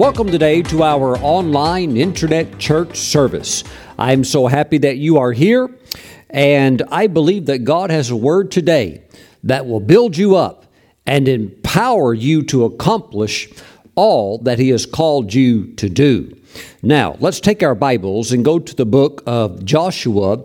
Welcome today to our online internet church service. I'm so happy that you are here, and I believe that God has a word today that will build you up and empower you to accomplish all that He has called you to do. Now, let's take our Bibles and go to the book of Joshua,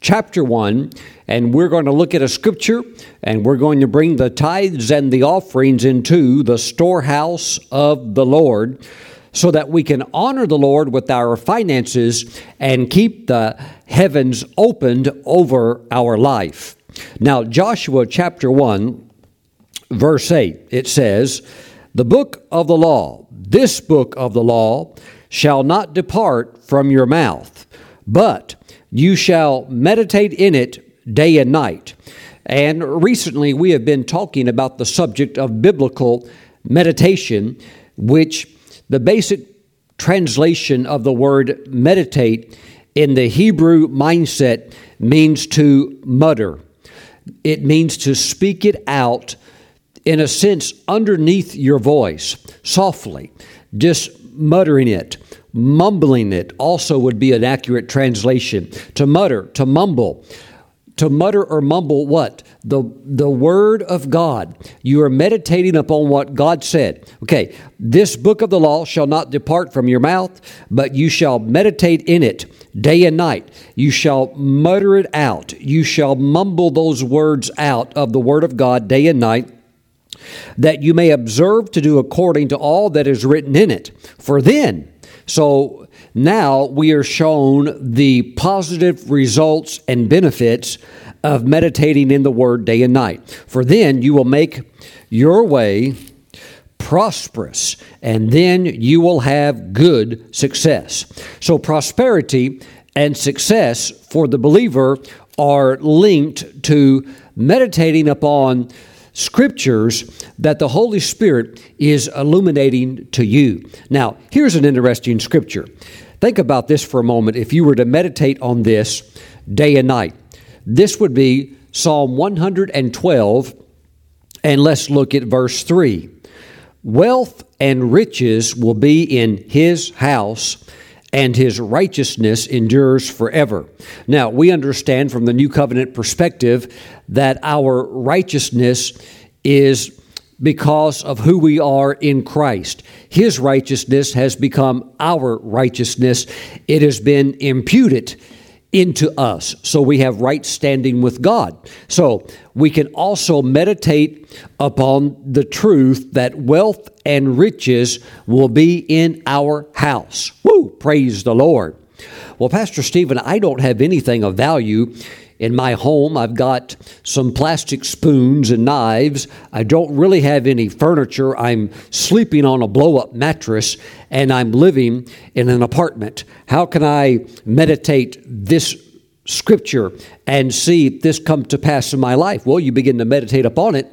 chapter 1, and we're going to look at a scripture and we're going to bring the tithes and the offerings into the storehouse of the Lord so that we can honor the Lord with our finances and keep the heavens opened over our life. Now, Joshua chapter 1, verse 8, it says, The book of the law, this book of the law, shall not depart from your mouth, but you shall meditate in it day and night. And recently we have been talking about the subject of biblical meditation, which the basic translation of the word meditate in the Hebrew mindset means to mutter. It means to speak it out in a sense underneath your voice, softly, just muttering it. Mumbling it also would be an accurate translation. To mutter, to mumble. To mutter or mumble what? The, the Word of God. You are meditating upon what God said. Okay, this book of the law shall not depart from your mouth, but you shall meditate in it day and night. You shall mutter it out. You shall mumble those words out of the Word of God day and night that you may observe to do according to all that is written in it. For then, so now we are shown the positive results and benefits of meditating in the Word day and night. For then you will make your way prosperous, and then you will have good success. So, prosperity and success for the believer are linked to meditating upon scriptures that the Holy Spirit is illuminating to you. Now, here's an interesting scripture. Think about this for a moment. If you were to meditate on this day and night, this would be Psalm 112, and let's look at verse 3. Wealth and riches will be in his house and his righteousness endures forever. Now, we understand from the New Covenant perspective that our righteousness is because of who we are in Christ. His righteousness has become our righteousness, it has been imputed into us. So we have right standing with God. So we can also meditate upon the truth that wealth and riches will be in our house. Woo! Praise the Lord. Well, Pastor Stephen, I don't have anything of value in my home, I've got some plastic spoons and knives. I don't really have any furniture. I'm sleeping on a blow up mattress and I'm living in an apartment. How can I meditate this scripture and see this come to pass in my life? Well, you begin to meditate upon it.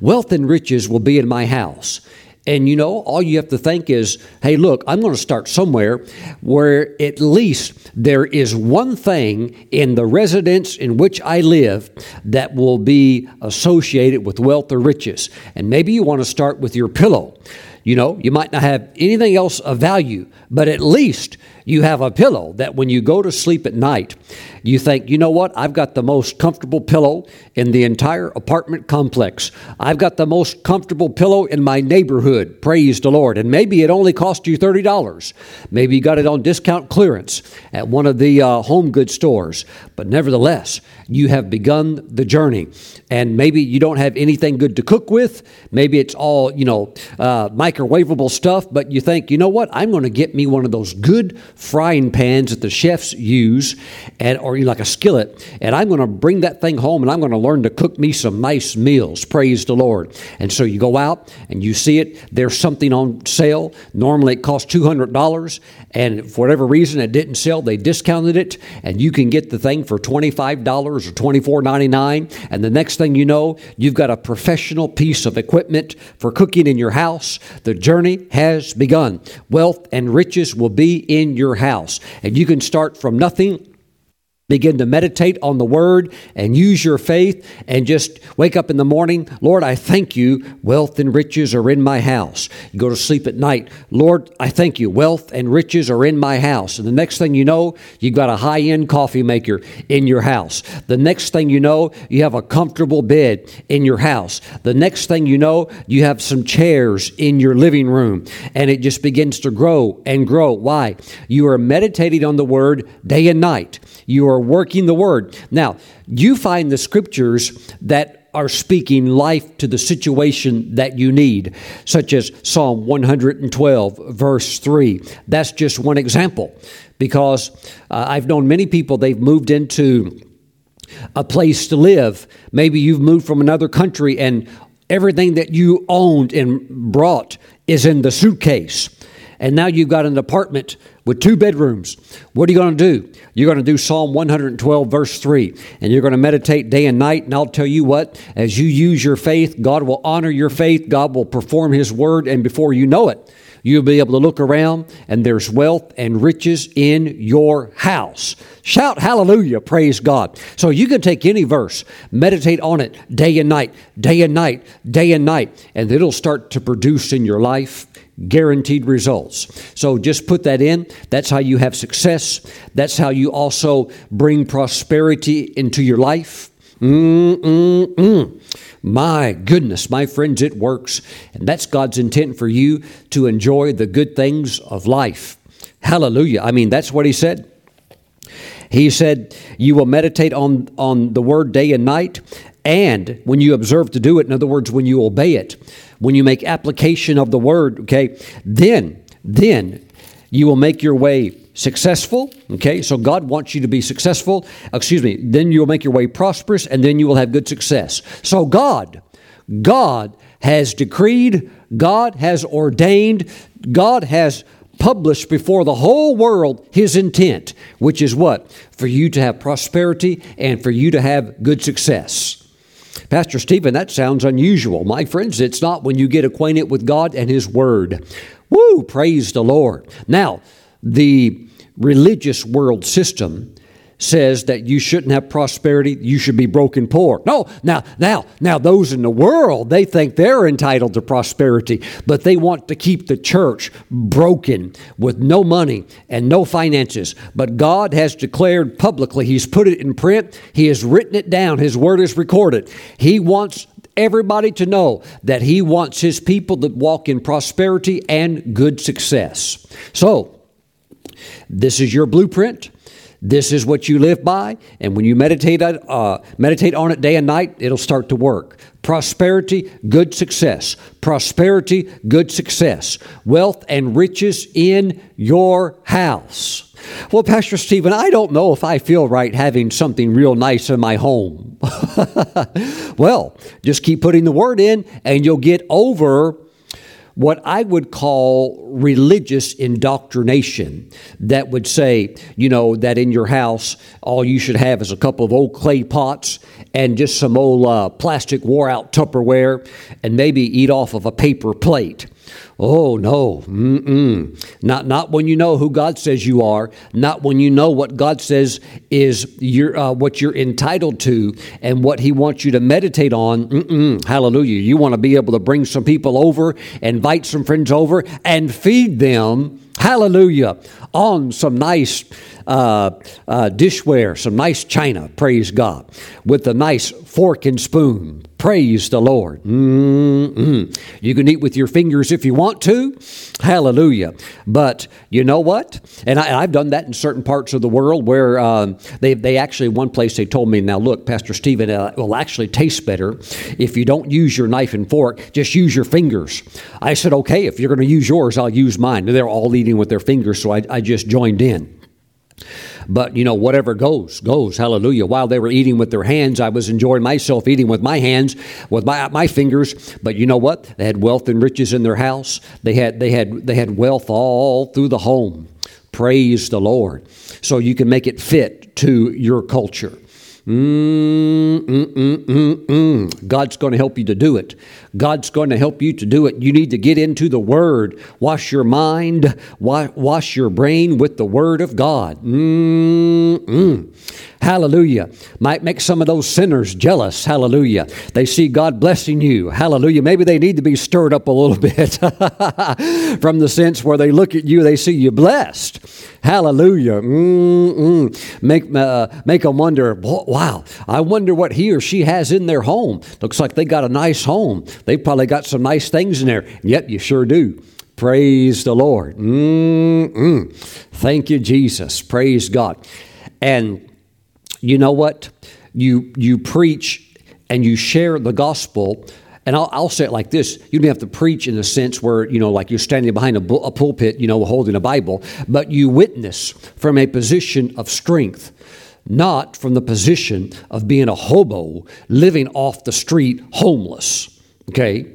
Wealth and riches will be in my house. And you know, all you have to think is, hey, look, I'm going to start somewhere where at least there is one thing in the residence in which I live that will be associated with wealth or riches. And maybe you want to start with your pillow. You know, you might not have anything else of value, but at least you have a pillow that when you go to sleep at night, you think, you know what? I've got the most comfortable pillow in the entire apartment complex. I've got the most comfortable pillow in my neighborhood. Praise the Lord. And maybe it only cost you $30. Maybe you got it on discount clearance at one of the uh, home goods stores. But nevertheless, you have begun the journey. And maybe you don't have anything good to cook with. Maybe it's all, you know, uh, microwavable stuff. But you think, you know what? I'm going to get me one of those good frying pans that the chefs use and or like a skillet, and I'm going to bring that thing home and I'm going to learn to cook me some nice meals. Praise the Lord. And so you go out and you see it, there's something on sale. Normally it costs $200, and for whatever reason it didn't sell, they discounted it, and you can get the thing for $25 or $24.99. And the next thing you know, you've got a professional piece of equipment for cooking in your house. The journey has begun. Wealth and riches will be in your house, and you can start from nothing Begin to meditate on the word and use your faith and just wake up in the morning. Lord, I thank you. Wealth and riches are in my house. You go to sleep at night. Lord, I thank you. Wealth and riches are in my house. And the next thing you know, you've got a high end coffee maker in your house. The next thing you know, you have a comfortable bed in your house. The next thing you know, you have some chairs in your living room. And it just begins to grow and grow. Why? You are meditating on the word day and night. You are working the word. Now, you find the scriptures that are speaking life to the situation that you need, such as Psalm 112, verse 3. That's just one example because uh, I've known many people, they've moved into a place to live. Maybe you've moved from another country and everything that you owned and brought is in the suitcase and now you've got an apartment with two bedrooms. What are you going to do? You're going to do Psalm 112, verse 3, and you're going to meditate day and night. And I'll tell you what, as you use your faith, God will honor your faith, God will perform His word, and before you know it, You'll be able to look around and there's wealth and riches in your house. Shout hallelujah, praise God. So you can take any verse, meditate on it day and night, day and night, day and night, and it'll start to produce in your life guaranteed results. So just put that in. That's how you have success. That's how you also bring prosperity into your life. Mm-mm-mm. My goodness, my friends, it works. And that's God's intent for you to enjoy the good things of life. Hallelujah. I mean, that's what He said. He said, You will meditate on, on the word day and night, and when you observe to do it, in other words, when you obey it, when you make application of the word, okay, then, then you will make your way successful. Okay, so God wants you to be successful. Excuse me, then you'll make your way prosperous and then you will have good success. So God, God has decreed, God has ordained, God has published before the whole world his intent, which is what? For you to have prosperity and for you to have good success. Pastor Stephen, that sounds unusual. My friends, it's not when you get acquainted with God and His Word. Woo, praise the Lord. Now, the religious world system says that you shouldn't have prosperity, you should be broken poor. No, now, now, now, those in the world, they think they're entitled to prosperity, but they want to keep the church broken with no money and no finances. But God has declared publicly, He's put it in print, He has written it down, His word is recorded. He wants everybody to know that He wants His people to walk in prosperity and good success. So, this is your blueprint. This is what you live by, and when you meditate, uh, meditate on it day and night, it'll start to work. Prosperity, good success. Prosperity, good success. Wealth and riches in your house. Well, Pastor Stephen, I don't know if I feel right having something real nice in my home. well, just keep putting the word in, and you'll get over what I would call religious indoctrination that would say, you know, that in your house, all you should have is a couple of old clay pots and just some old uh, plastic wore out Tupperware and maybe eat off of a paper plate. Oh no, Mm-mm. not not when you know who God says you are, not when you know what God says is your uh, what you're entitled to and what He wants you to meditate on. Mm-mm. Hallelujah! You want to be able to bring some people over, invite some friends over, and feed them. Hallelujah! On some nice uh, uh, dishware, some nice china, praise God, with a nice fork and spoon. Praise the Lord. Mm-mm. You can eat with your fingers if you want to. Hallelujah. But you know what? And I, have done that in certain parts of the world where um, they, they actually, one place they told me, now look, Pastor Stephen, uh, will actually taste better if you don't use your knife and fork, just use your fingers. I said, okay, if you're going to use yours, I'll use mine. And they're all eating with their fingers, so I, I just joined in. But, you know, whatever goes, goes. Hallelujah. While they were eating with their hands, I was enjoying myself eating with my hands, with my, my fingers. But you know what? They had wealth and riches in their house. They had, they had, they had wealth all through the home. Praise the Lord. So you can make it fit to your culture. Mm, mm, mm, God's going to help you to do it. God's going to help you to do it. You need to get into the Word. Wash your mind, wash your brain with the Word of God. Hallelujah. Might make some of those sinners jealous. Hallelujah. They see God blessing you. Hallelujah. Maybe they need to be stirred up a little bit from the sense where they look at you, they see you blessed. Hallelujah. Make, uh, make them wonder, wow, I wonder what he or she has in their home. Looks like they got a nice home. They probably got some nice things in there. Yep, you sure do. Praise the Lord. Mm-mm. Thank you, Jesus. Praise God. And you know what? You, you preach and you share the gospel and I'll, I'll, say it like this you don't have to preach in the sense where you know like you're standing behind a, a, pulpit you know holding a bible but you witness from a position of strength not from the position of being a hobo living off the street homeless okay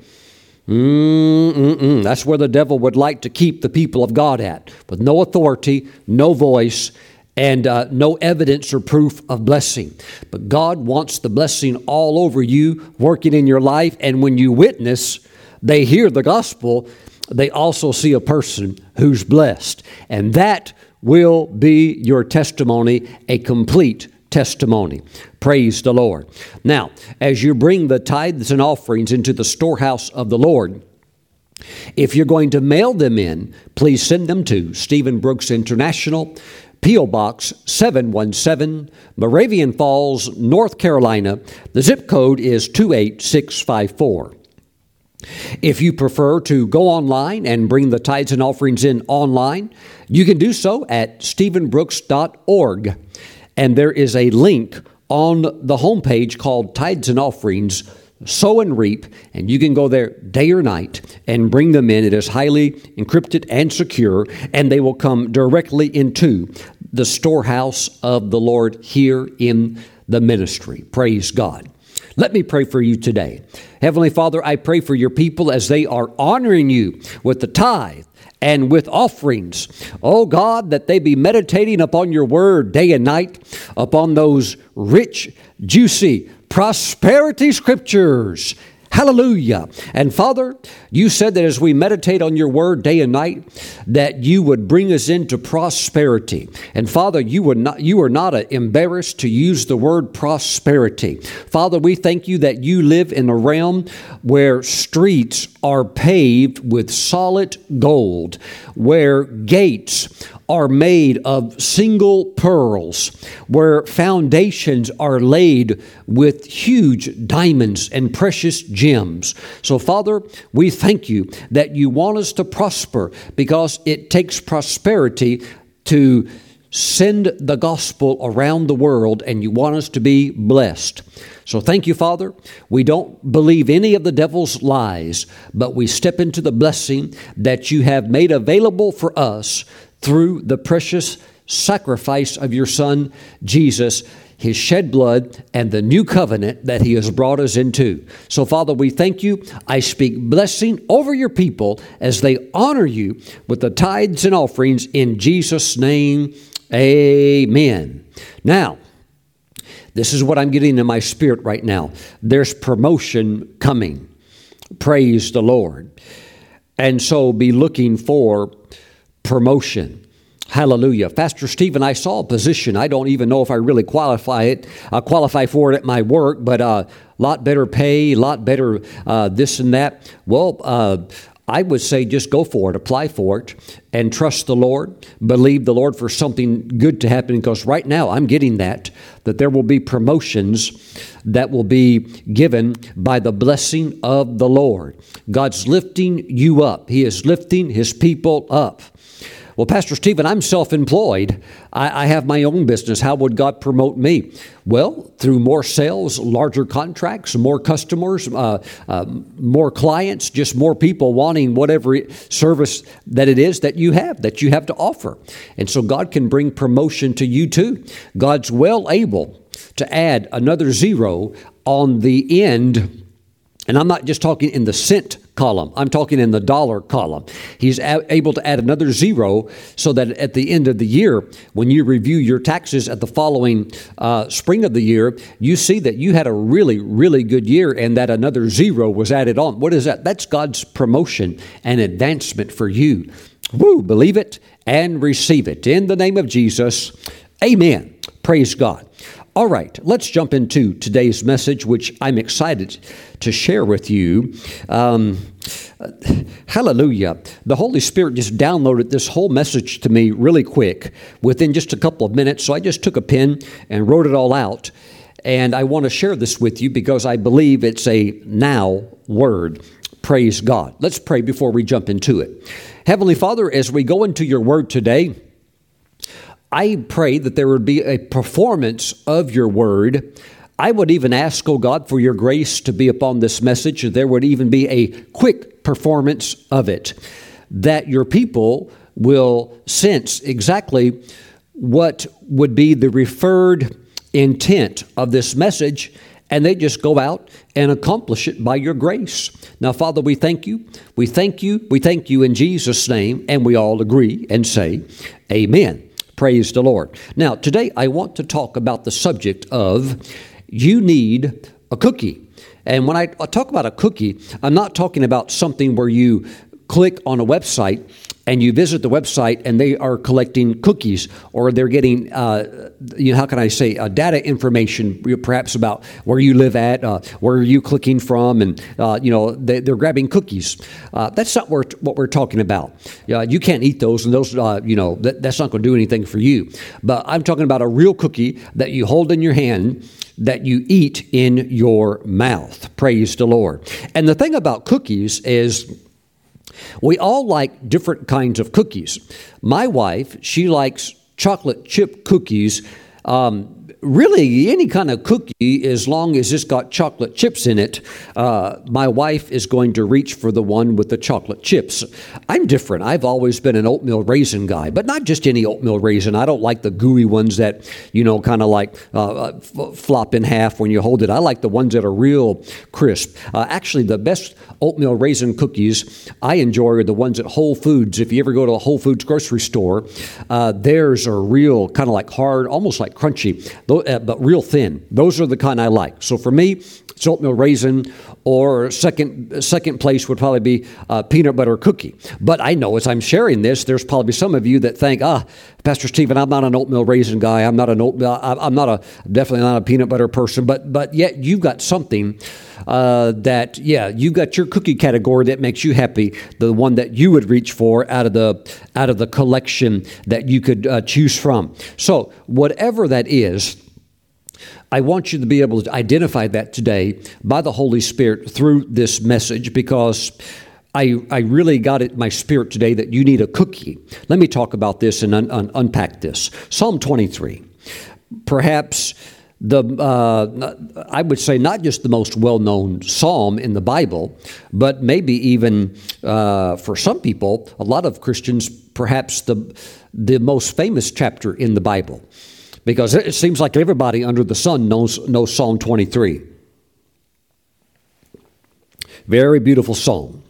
Mm-mm-mm. That's where the devil would like to keep the people of God at, with no authority, no voice, and uh, no evidence or proof of blessing. But God wants the blessing all over you, working in your life. And when you witness, they hear the gospel, they also see a person who's blessed. And that will be your testimony, a complete testimony. Praise the Lord. Now, as you bring the tithes and offerings into the storehouse of the Lord, if you're going to mail them in, please send them to Stephen Brooks International, P.O. Box 717, Moravian Falls, North Carolina. The zip code is 28654. If you prefer to go online and bring the tithes and offerings in online, you can do so at stephenbrooks.org. And there is a link on the homepage called Tithes and Offerings sow and reap, and you can go there day or night and bring them in. It is highly encrypted and secure, and they will come directly into the storehouse of the Lord here in the ministry. Praise God. Let me pray for you today. Heavenly Father, I pray for your people as they are honoring you with the tithe and with offerings. Oh God, that they be meditating upon your word day and night, upon those rich, juicy, prosperity scriptures Hallelujah. And Father, you said that as we meditate on your word day and night, that you would bring us into prosperity. And Father, you would not you are not embarrassed to use the word prosperity. Father, we thank you that you live in a realm where streets are paved with solid gold, where gates are made of single pearls, where foundations are laid with huge diamonds and precious gems. So, Father, we thank you that you want us to prosper because it takes prosperity to send the gospel around the world and you want us to be blessed. So thank you, Father. We don't believe any of the devil's lies, but we step into the blessing that you have made available for us through the precious sacrifice of your Son, Jesus, his shed blood, and the new covenant that he has brought us into. So, Father, we thank you. I speak blessing over your people as they honor you with the tithes and offerings in Jesus' name. Amen. Now, this is what I'm getting in my spirit right now. There's promotion coming. Praise the Lord. And so be looking for promotion. Hallelujah. Pastor Stephen, I saw a position. I don't even know if I really qualify it, I qualify for it at my work, but a uh, lot better pay, a lot better uh, this and that. Well, uh, I would say just go for it, apply for it, and trust the Lord. Believe the Lord for something good to happen because right now I'm getting that, that there will be promotions that will be given by the blessing of the Lord. God's lifting you up, He is lifting His people up. Well, Pastor Stephen, I'm self employed. I, I, have my own business. How would God promote me? Well, through more sales, larger contracts, more customers, uh, uh, more clients, just more people wanting whatever service that it is that you have, that you have to offer. And so God can bring promotion to you too. God's well able to add another zero on the end. And I'm not just talking in the cent column. I'm talking in the dollar column. He's a- able to add another zero so that at the end of the year, when you review your taxes at the following uh, spring of the year, you see that you had a really, really good year and that another zero was added on. What is that? That's God's promotion and advancement for you. Woo, believe it and receive it. In the name of Jesus, amen. Praise God. All right, let's jump into today's message, which I'm excited to share with you. Um, hallelujah. The Holy Spirit just downloaded this whole message to me really quick within just a couple of minutes. So I just took a pen and wrote it all out. And I want to share this with you because I believe it's a now word. Praise God. Let's pray before we jump into it. Heavenly Father, as we go into your word today, I pray that there would be a performance of your word. I would even ask, oh God, for your grace to be upon this message, there would even be a quick performance of it, that your people will sense exactly what would be the referred intent of this message and they just go out and accomplish it by your grace. Now, Father, we thank you. We thank you. We thank you in Jesus' name, and we all agree and say, Amen. Praise the Lord. Now, today I want to talk about the subject of you need a cookie. And when I talk about a cookie, I'm not talking about something where you click on a website and you visit the website and they are collecting cookies or they're getting, uh, you know, how can I say, uh, data information perhaps about where you live at, uh, where are you clicking from, and, uh, you know, they, are grabbing cookies. Uh, that's not what we're talking about. you can't eat those, and those, uh, you know, that, that's not going to do anything for you. But I'm talking about a real cookie that you hold in your hand that you eat in your mouth. Praise the Lord. And the thing about cookies is, we all like different kinds of cookies. My wife, she likes chocolate chip cookies. Um, really any kind of cookie as long as it's got chocolate chips in it uh, my wife is going to reach for the one with the chocolate chips. I'm different. I've always been an oatmeal raisin guy but not just any oatmeal raisin. I don't like the gooey ones that you know kind of like uh, uh f- flop in half when you hold it. I like the ones that are real crisp. Uh, actually the best oatmeal raisin cookies I enjoy are the ones at Whole Foods. If you ever go to a Whole Foods grocery store, uh, theirs are real, kind of like hard, almost like crunchy, Uh, but real thin. Those are the kind I like. So for me, it's oatmeal raisin, or second second place would probably be uh, peanut butter cookie. But I know as I'm sharing this, there's probably some of you that think, ah, Pastor Stephen, I'm not an oatmeal raisin guy. I'm not an oatmeal. I'm not a definitely not a peanut butter person. But but yet you've got something uh, that yeah, you've got your cookie category that makes you happy. The one that you would reach for out of the out of the collection that you could uh, choose from. So whatever that is I want you to be able to identify that today by the Holy Spirit through this message because I, I really got it in my spirit today that you need a cookie. Let me talk about this and un, un, unpack this. Psalm 23. Perhaps the uh, I would say not just the most well-known psalm in the Bible, but maybe even uh, for some people, a lot of Christians, perhaps the the most famous chapter in the Bible because it seems like everybody under the sun knows, knows Psalm 23. Very beautiful psalm.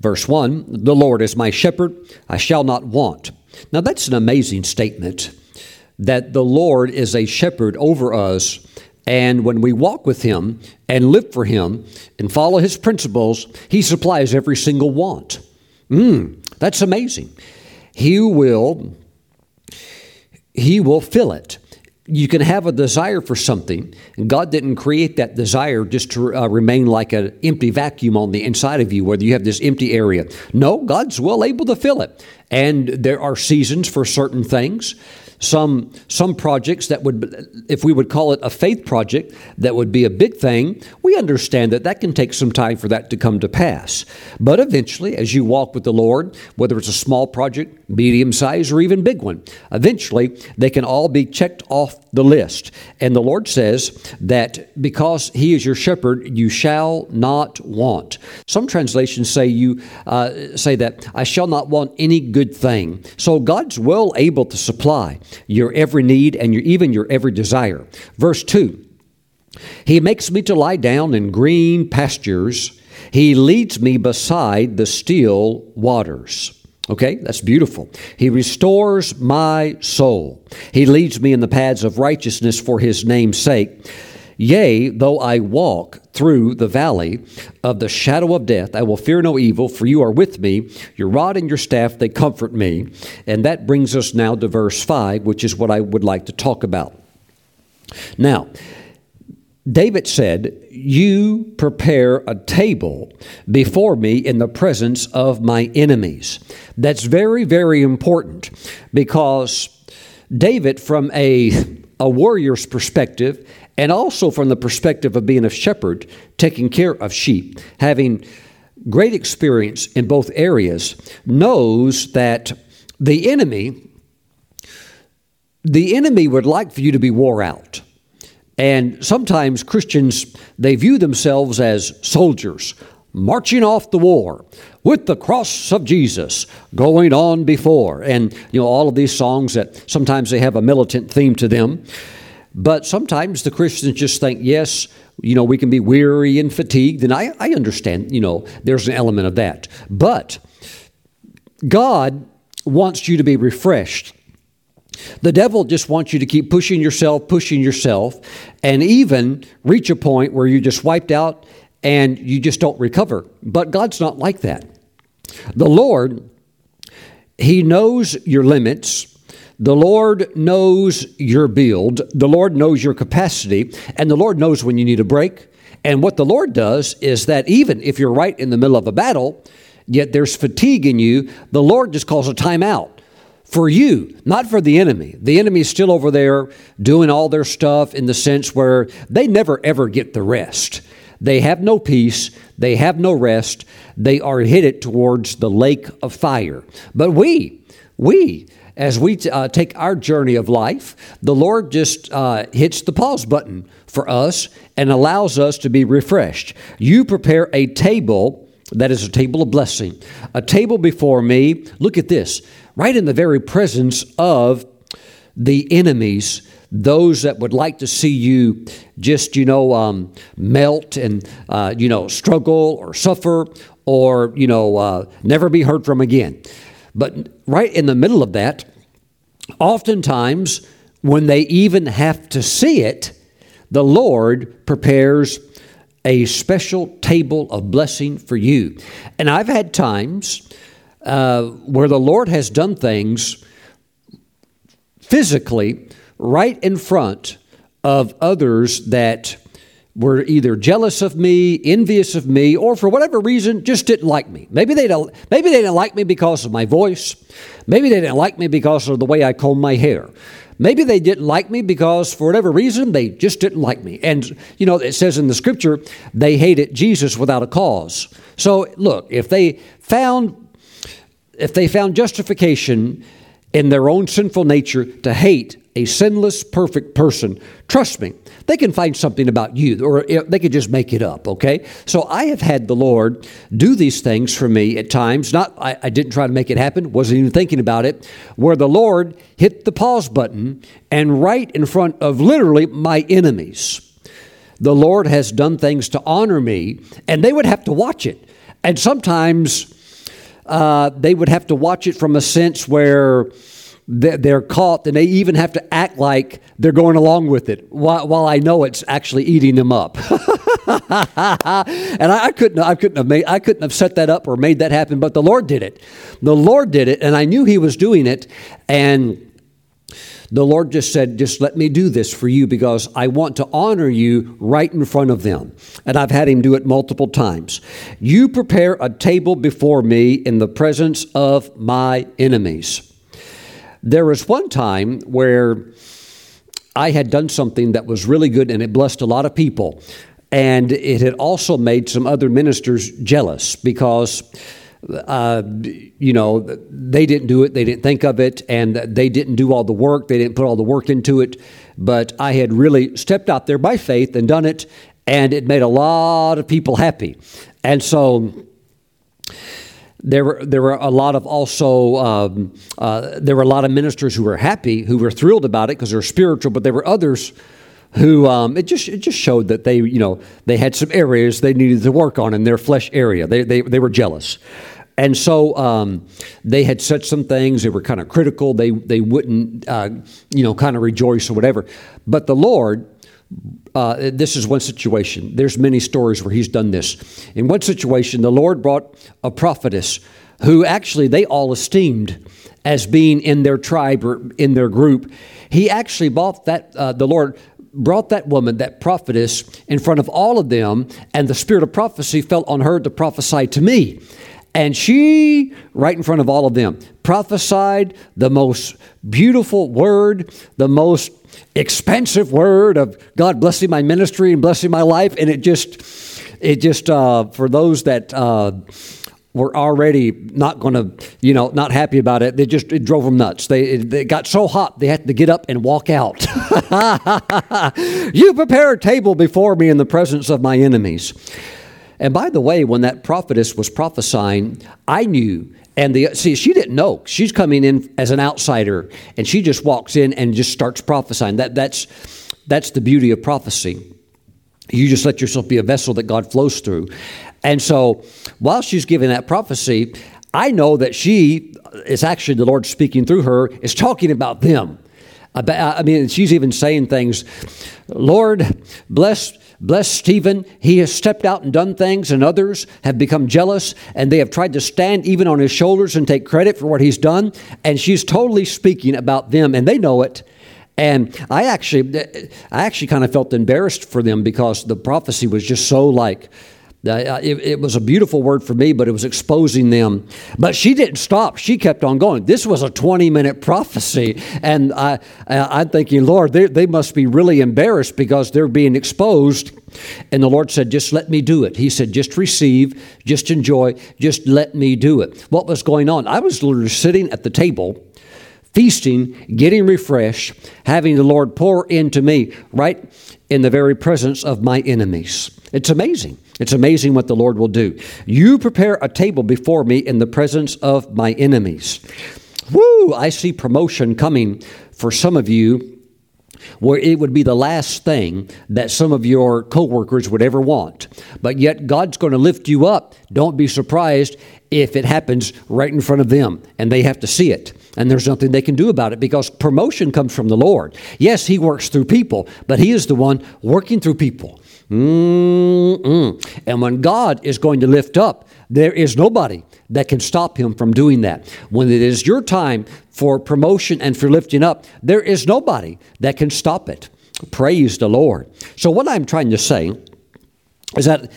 Verse 1 The Lord is my shepherd, I shall not want. Now, that's an amazing statement that the Lord is a shepherd over us. And when we walk with Him and live for Him and follow His principles, He supplies every single want. Mm, that's amazing. He will he will fill it. You can have a desire for something, God didn't create that desire just to uh, remain like an empty vacuum on the inside of you, whether you have this empty area. No, God's well able to fill it. And there are seasons for certain things some some projects that would if we would call it a faith project that would be a big thing we understand that that can take some time for that to come to pass but eventually as you walk with the lord whether it's a small project medium size or even big one. Eventually they can all be checked off the list. And the lord says that because he is your shepherd you shall not want. Some translations say you uh, say that i shall not want any good thing. So god's well able to supply your every need and your, even your every desire. Verse 2 He makes me to lie down in green pastures, He leads me beside the still waters. Okay, that's beautiful. He restores my soul. He leads me in the paths of righteousness for his name's sake. Yea, though I walk through the valley of the shadow of death, I will fear no evil, for you are with me. Your rod and your staff, they comfort me. And that brings us now to verse 5, which is what I would like to talk about. Now, David said, You prepare a table before me in the presence of my enemies. That's very, very important because David, from a, a warrior's perspective, and also from the perspective of being a shepherd, taking care of sheep, having great experience in both areas, knows that the enemy, the enemy would like for you to be wore out. And sometimes Christians, they view themselves as soldiers marching off the war with the cross of Jesus going on before. And, you know, all of these songs that sometimes they have a militant theme to them. But sometimes the Christians just think, yes, you know, we can be weary and fatigued. And I, I understand, you know, there's an element of that. But God wants you to be refreshed. The devil just wants you to keep pushing yourself, pushing yourself, and even reach a point where you're just wiped out and you just don't recover. But God's not like that. The Lord, He knows your limits. The Lord knows your build. The Lord knows your capacity. And the Lord knows when you need a break. And what the Lord does is that even if you're right in the middle of a battle, yet there's fatigue in you, the Lord just calls a timeout for you, not for the enemy. The enemy is still over there doing all their stuff in the sense where they never ever get the rest. They have no peace, they have no rest, they are headed towards the lake of fire. But we, we, as we uh, take our journey of life, the Lord just uh, hits the pause button for us and allows us to be refreshed. You prepare a table that is a table of blessing, a table before me. Look at this, right in the very presence of the enemies those that would like to see you just, you know, um, melt and, uh, you know, struggle or suffer or, you know, uh, never be heard from again. But right in the middle of that, oftentimes when they even have to see it, the Lord prepares a special table of blessing for you. And I've had times uh, where the Lord has done things physically right in front of others that were either jealous of me, envious of me, or for whatever reason just didn't like me. Maybe they don't, maybe they didn't like me because of my voice. Maybe they didn't like me because of the way I comb my hair. Maybe they didn't like me because for whatever reason they just didn't like me. And you know, it says in the scripture they hated Jesus without a cause. So look, if they found if they found justification in their own sinful nature to hate a sinless, perfect person, trust me, they can find something about you, or eh, they could just make it up, okay? So I have had the Lord do these things for me at times. Not, I, I didn't try to make it happen, wasn't even thinking about it, where the Lord hit the pause button and right in front of literally my enemies. The Lord has done things to honor me, and they would have to watch it. And sometimes uh, they would have to watch it from a sense where they're caught and they even have to act like they're going along with it while, while I know it's actually eating them up. and I, I, couldn't, I couldn't have made, I couldn't have set that up or made that happen, but the Lord did it. The Lord did it, and I knew He was doing it, and the Lord just said, Just let me do this for you because I want to honor you right in front of them. And I've had Him do it multiple times. You prepare a table before me in the presence of my enemies. There was one time where I had done something that was really good and it blessed a lot of people. And it had also made some other ministers jealous because, uh, you know, they didn't do it, they didn't think of it, and they didn't do all the work, they didn't put all the work into it. But I had really stepped out there by faith and done it, and it made a lot of people happy. And so, there were there were a lot of also um, uh, there were a lot of ministers who were happy, who were thrilled about it because they're spiritual, but there were others who um, it just it just showed that they you know they had some areas they needed to work on in their flesh area. They they they were jealous. And so um, they had said some things. They were kind of critical. They they wouldn't, uh, you know, kind of rejoice or whatever. But the Lord uh, this is one situation. There's many stories where he's done this. In one situation, the Lord brought a prophetess who actually they all esteemed as being in their tribe or in their group. He actually bought that, uh, the Lord brought that woman, that prophetess, in front of all of them, and the spirit of prophecy fell on her to prophesy to me. And she, right in front of all of them, prophesied the most beautiful word, the most expensive word of God blessing my ministry and blessing my life. And it just, it just, uh, for those that, uh, were already not going to, you know, not happy about it. They just it drove them nuts. They they got so hot they had to get up and walk out. you prepare a table before me in the presence of my enemies. And by the way, when that prophetess was prophesying, I knew. And the see, she didn't know. She's coming in as an outsider, and she just walks in and just starts prophesying. That that's that's the beauty of prophecy. You just let yourself be a vessel that God flows through. And so while she's giving that prophecy, I know that she is actually the Lord speaking through her, is talking about them. About, I mean, she's even saying things, Lord, bless bless Stephen. He has stepped out and done things, and others have become jealous, and they have tried to stand even on his shoulders and take credit for what he's done. And she's totally speaking about them, and they know it. And I actually, I actually kind of felt embarrassed for them because the prophecy was just so like it, it, was a beautiful word for me, but it was exposing them. But she didn't stop. She kept on going. This was a 20 minute prophecy. And I, I'm thinking, Lord, they, they must be really embarrassed because they're being exposed. And the Lord said, Just let me do it. He said, Just receive, just enjoy, just let me do it. What was going on? I was literally sitting at the table feasting, getting refreshed, having the Lord pour into me right in the very presence of my enemies. It's amazing. It's amazing what the Lord will do. You prepare a table before me in the presence of my enemies. Woo! I see promotion coming for some of you where it would be the last thing that some of your coworkers would ever want. But yet God's going to lift you up. Don't be surprised if it happens right in front of them and they have to see it. And there's nothing they can do about it because promotion comes from the Lord. Yes, He works through people, but He is the one working through people. Mm-mm. And when God is going to lift up, there is nobody that can stop him from doing that. When it is your time for promotion and for lifting up, there is nobody that can stop it. Praise the Lord. So, what I'm trying to say is that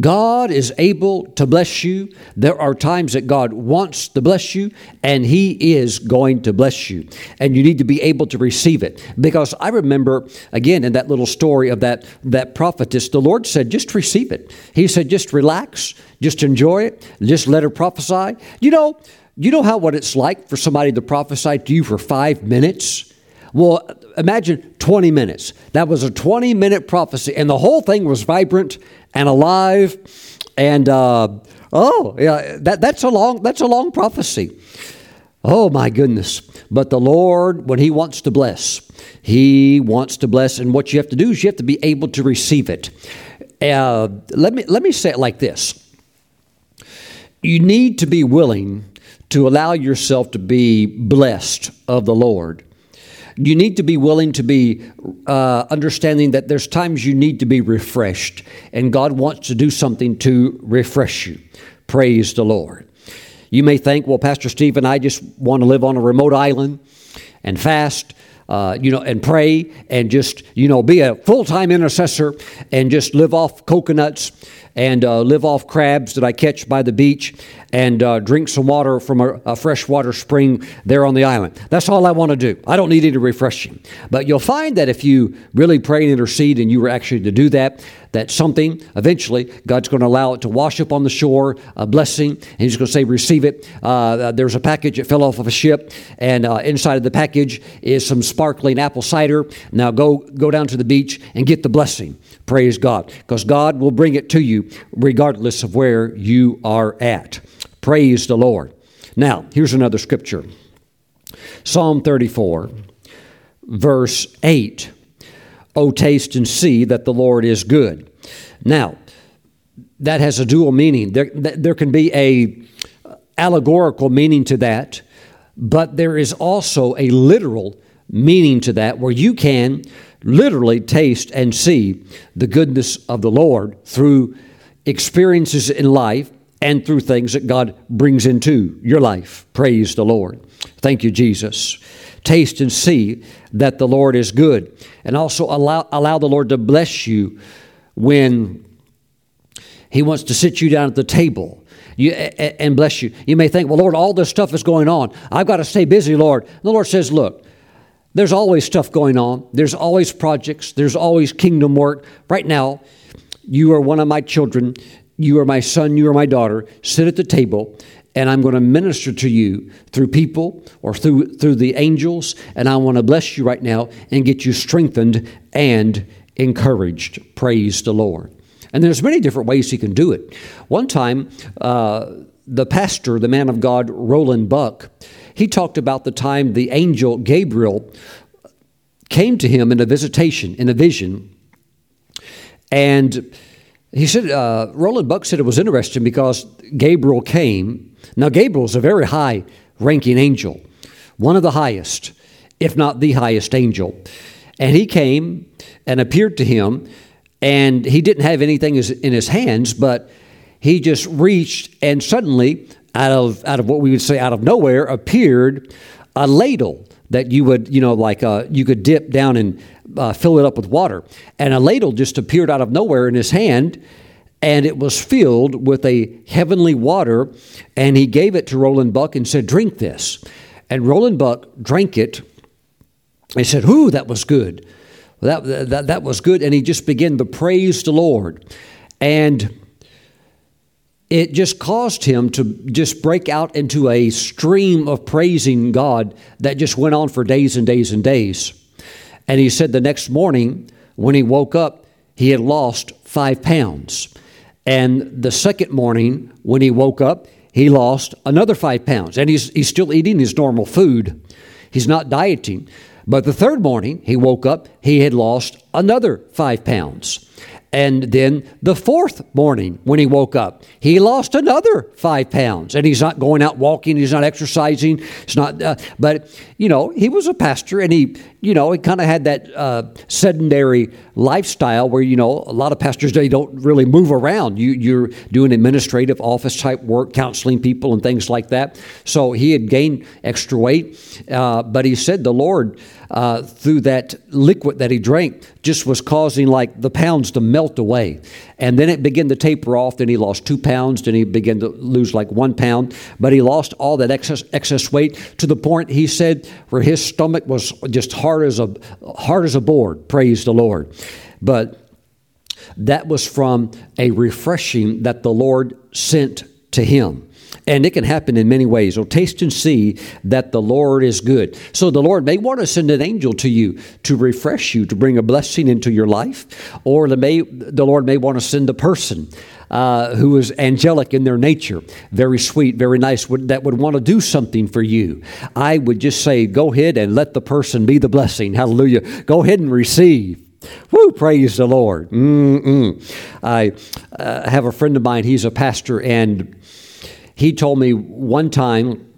God is able to bless you. There are times that God wants to bless you, and He is going to bless you. And you need to be able to receive it. Because I remember, again, in that little story of that, that prophetess, the Lord said, just receive it. He said, just relax, just enjoy it, just let her prophesy. You know, you know how what it's like for somebody to prophesy to you for five minutes? Well, imagine 20 minutes. That was a 20 minute prophecy, and the whole thing was vibrant and alive. And uh, oh, yeah, that, that's a long that's a long prophecy. Oh my goodness! But the Lord, when He wants to bless, He wants to bless, and what you have to do is you have to be able to receive it. Uh, let me let me say it like this: You need to be willing to allow yourself to be blessed of the Lord you need to be willing to be uh, understanding that there's times you need to be refreshed, and God wants to do something to refresh you. Praise the Lord. You may think, well, Pastor Stephen, I just want to live on a remote island and fast. Uh, you know, and pray and just, you know, be a full time intercessor and just live off coconuts and uh, live off crabs that I catch by the beach and uh, drink some water from a, a freshwater spring there on the island. That's all I want to do. I don't need any refreshing. But you'll find that if you really pray and intercede and you were actually to do that, that something eventually God's going to allow it to wash up on the shore, a blessing, and He's going to say, Receive it. Uh, there's a package that fell off of a ship, and uh, inside of the package is some sparkling apple cider. Now go, go down to the beach and get the blessing. Praise God. Because God will bring it to you regardless of where you are at. Praise the Lord. Now, here's another scripture Psalm 34, verse 8. Oh, taste and see that the Lord is good. Now, that has a dual meaning. There, there can be a uh, allegorical meaning to that, but there is also a literal meaning to that where you can literally taste and see the goodness of the Lord through experiences in life and through things that God brings into your life. Praise the Lord. Thank you, Jesus. Taste and see that the Lord is good. And also allow, allow the Lord to bless you when He wants to sit you down at the table. You, and bless you. You may think, well, Lord, all this stuff is going on. I've got to stay busy, Lord. The Lord says, look, there's always stuff going on. There's always projects. There's always kingdom work. Right now, you are one of my children. You are my son. You are my daughter. Sit at the table, and I'm going to minister to you through people or through, through the angels. And I want to bless you right now and get you strengthened and encouraged. Praise the Lord. And there's many different ways he can do it. One time, uh, the pastor, the man of God, Roland Buck, he talked about the time the angel Gabriel came to him in a visitation, in a vision. And he said, uh, Roland Buck said it was interesting because Gabriel came. Now, Gabriel is a very high ranking angel, one of the highest, if not the highest angel. And he came and appeared to him, and he didn't have anything in his hands, but he just reached, and suddenly out of out of what we would say out of nowhere appeared a ladle that you would you know like uh, you could dip down and uh, fill it up with water. And a ladle just appeared out of nowhere in his hand and it was filled with a heavenly water and he gave it to roland buck and said drink this. And roland buck drank it and said whoo that was good. That, that, that was good. And he just began to praise the lord. And it just caused him to just break out into a stream of praising God that just went on for days and days and days. And he said the next morning, when he woke up, he had lost five pounds. And the second morning, when he woke up, he lost another five pounds. And he's, he's still eating his normal food, he's not dieting. But the third morning, he woke up, he had lost another five pounds. And then the fourth morning, when he woke up, he lost another five pounds. And he's not going out walking, he's not exercising, it's not, uh, but, you know, he was a pastor and he, you know, he kind of had that uh, sedentary lifestyle where, you know, a lot of pastors, they don't really move around. You, you're doing administrative office type work, counseling people and things like that. So he had gained extra weight, uh, but he said the Lord, uh, through that liquid that he drank just was causing like the pounds to melt away. And then it began to taper off. Then he lost two pounds. Then he began to lose like one pound. But he lost all that excess, excess weight to the point he said where his stomach was just hard as a hard as a board. Praise the Lord. But that was from a refreshing that the Lord sent to him. And it can happen in many ways. Or taste and see that the Lord is good. So the Lord may want to send an angel to you to refresh you, to bring a blessing into your life, or the, may, the Lord may want to send a person. Uh, who is angelic in their nature, very sweet, very nice, would, that would want to do something for you. I would just say, go ahead and let the person be the blessing. Hallelujah. Go ahead and receive. Woo, praise the Lord. Mm-mm. I uh, have a friend of mine, he's a pastor, and he told me one time,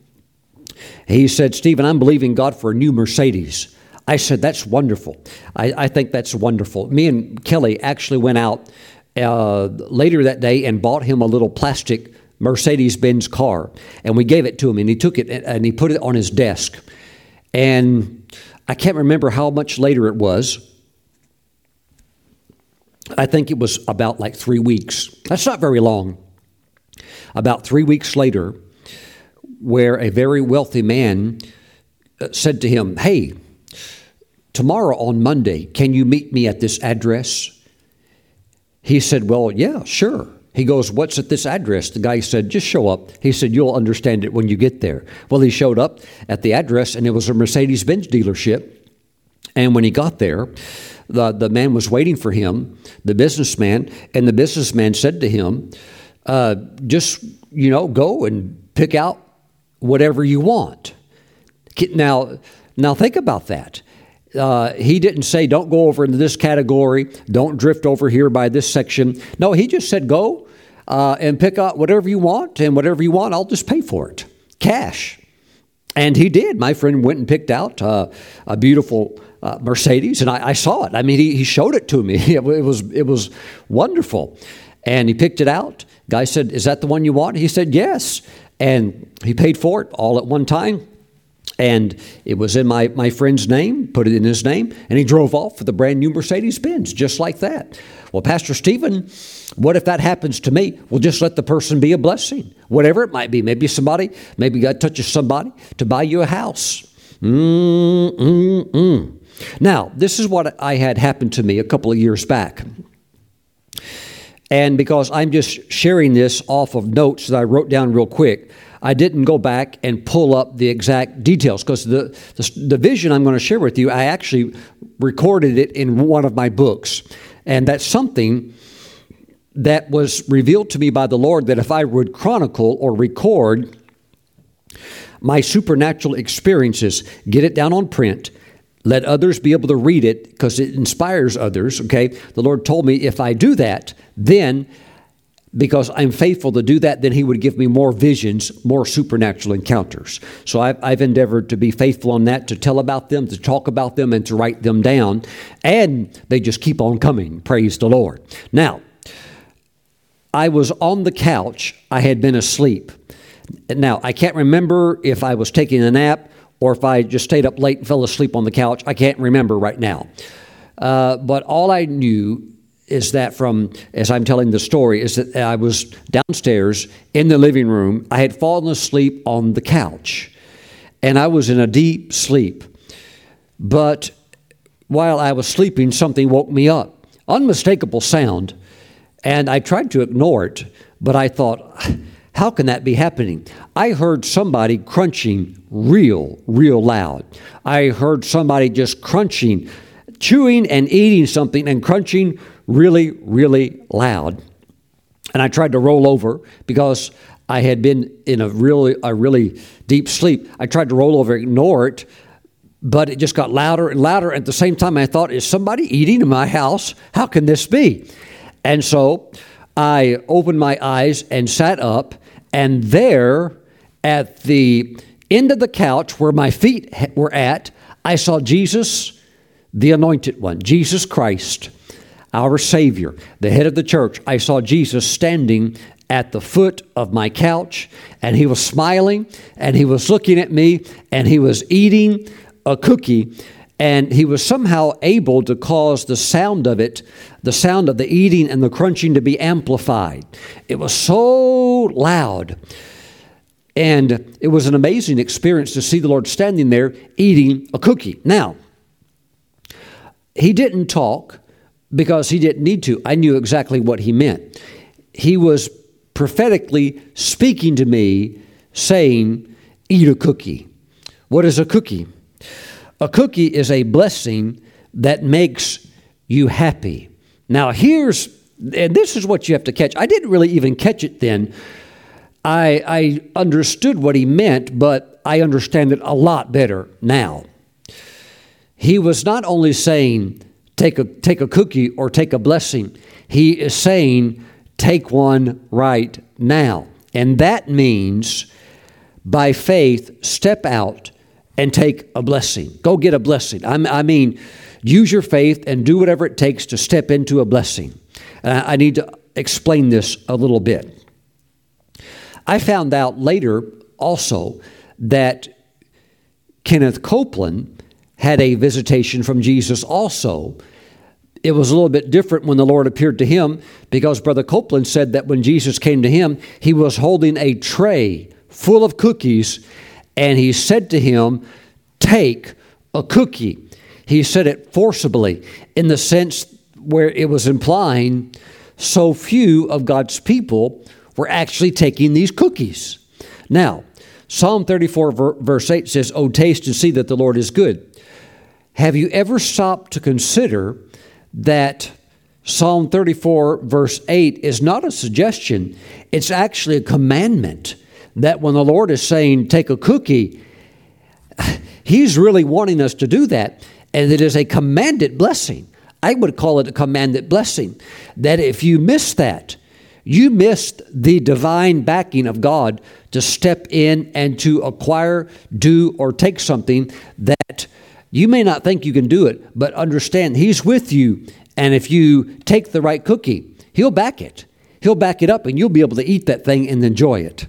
he said, Stephen, I'm believing God for a new Mercedes. I said, That's wonderful. I, I think that's wonderful. Me and Kelly actually went out uh, later that day and bought him a little plastic Mercedes Benz car. And we gave it to him, and he took it and he put it on his desk. And I can't remember how much later it was. I think it was about like three weeks. That's not very long about three weeks later, where a very wealthy man uh, said to him, Hey, tomorrow on Monday, can you meet me at this address? He said, Well, yeah, sure. He goes, What's at this address? The guy said, Just show up. He said, You'll understand it when you get there. Well, he showed up at the address, and it was a Mercedes Benz dealership. And when he got there, the, the man was waiting for him, the businessman, and the businessman said to him, uh, just you know go and pick out whatever you want. Now, now think about that. Uh, he didn't say don't go over into this category, don't drift over here by this section. No, he just said go uh, and pick out whatever you want, and whatever you want, I'll just pay for it, cash. And he did. My friend went and picked out uh, a beautiful uh, Mercedes, and I, I, saw it. I mean, he, he showed it to me. it was it was wonderful, and he picked it out. Guy said, "Is that the one you want?" He said, "Yes," and he paid for it all at one time. And it was in my, my friend's name, put it in his name, and he drove off with a brand new Mercedes Benz, just like that. Well, Pastor Stephen, what if that happens to me? Well, just let the person be a blessing, whatever it might be. Maybe somebody, maybe God touches somebody to buy you a house. Mm-mm-mm. Now, this is what I had happened to me a couple of years back. And because I'm just sharing this off of notes that I wrote down real quick, I didn't go back and pull up the exact details because the, the, the, vision I'm going to share with you, I actually recorded it in one of my books. And that's something that was revealed to me by the Lord that if I would chronicle or record my supernatural experiences, get it down on print, let others be able to read it because it inspires others, okay? The Lord told me if I do that, then because I'm faithful to do that, then He would give me more visions, more supernatural encounters. So I've, I've, endeavored to be faithful on that, to tell about them, to talk about them, and to write them down. And they just keep on coming. Praise the Lord. Now, I was on the couch, I had been asleep. Now, I can't remember if I was taking a nap or if I just stayed up late and fell asleep on the couch. I can't remember right now. Uh, but all I knew is that from, as I'm telling the story, is that I was downstairs in the living room. I had fallen asleep on the couch and I was in a deep sleep. But while I was sleeping, something woke me up. Unmistakable sound. And I tried to ignore it, but I thought, how can that be happening? I heard somebody crunching real, real loud. I heard somebody just crunching, chewing and eating something and crunching really, really loud. And I tried to roll over because I had been in a really, a really deep sleep. I tried to roll over, ignore it, but it just got louder and louder. At the same time, I thought, is somebody eating in my house? How can this be? And so I opened my eyes and sat up and there, at the end of the couch where my feet were at, I saw Jesus, the anointed one, Jesus Christ, our Savior, the head of the church. I saw Jesus standing at the foot of my couch, and he was smiling, and he was looking at me, and he was eating a cookie and he was somehow able to cause the sound of it, the sound of the eating and the crunching to be amplified. It was so loud. And it was an amazing experience to see the Lord standing there eating a cookie. Now, he didn't talk because he didn't need to. I knew exactly what he meant. He was prophetically speaking to me, saying, Eat a cookie. What is a cookie? A cookie is a blessing that makes you happy. Now, here's, and this is what you have to catch. I didn't really even catch it then. I, I understood what he meant, but I understand it a lot better now. He was not only saying, take a, take a cookie or take a blessing, he is saying, take one right now. And that means, by faith, step out and take a blessing. Go get a blessing. I mean, use your faith and do whatever it takes to step into a blessing. And I need to explain this a little bit. I found out later also that Kenneth Copeland had a visitation from Jesus also. It was a little bit different when the Lord appeared to him because Brother Copeland said that when Jesus came to him, he was holding a tray full of cookies and he said to him, Take a cookie. He said it forcibly in the sense where it was implying so few of God's people were actually taking these cookies. Now, Psalm 34, verse 8 says, Oh, taste and see that the Lord is good. Have you ever stopped to consider that Psalm 34, verse 8 is not a suggestion, it's actually a commandment that when the Lord is saying, take a cookie, He's really wanting us to do that. And it is a commanded blessing. I would call it a commanded blessing. That if you miss that, you missed the divine backing of God to step in and to acquire, do, or take something that You may not think you can do it, but understand He's with you. And if you take the right cookie, He'll back it. He'll back it up, and you'll be able to eat that thing and enjoy it.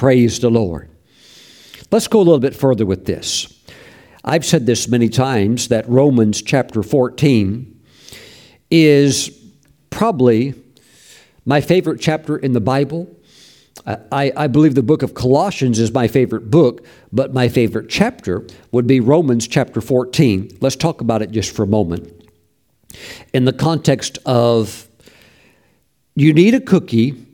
Praise the Lord. Let's go a little bit further with this. I've said this many times that Romans chapter 14 is probably my favorite chapter in the Bible. I, I, believe the book of Colossians is my favorite book, but my favorite chapter would be Romans chapter 14. Let's talk about it just for a moment. In the context of you need a cookie,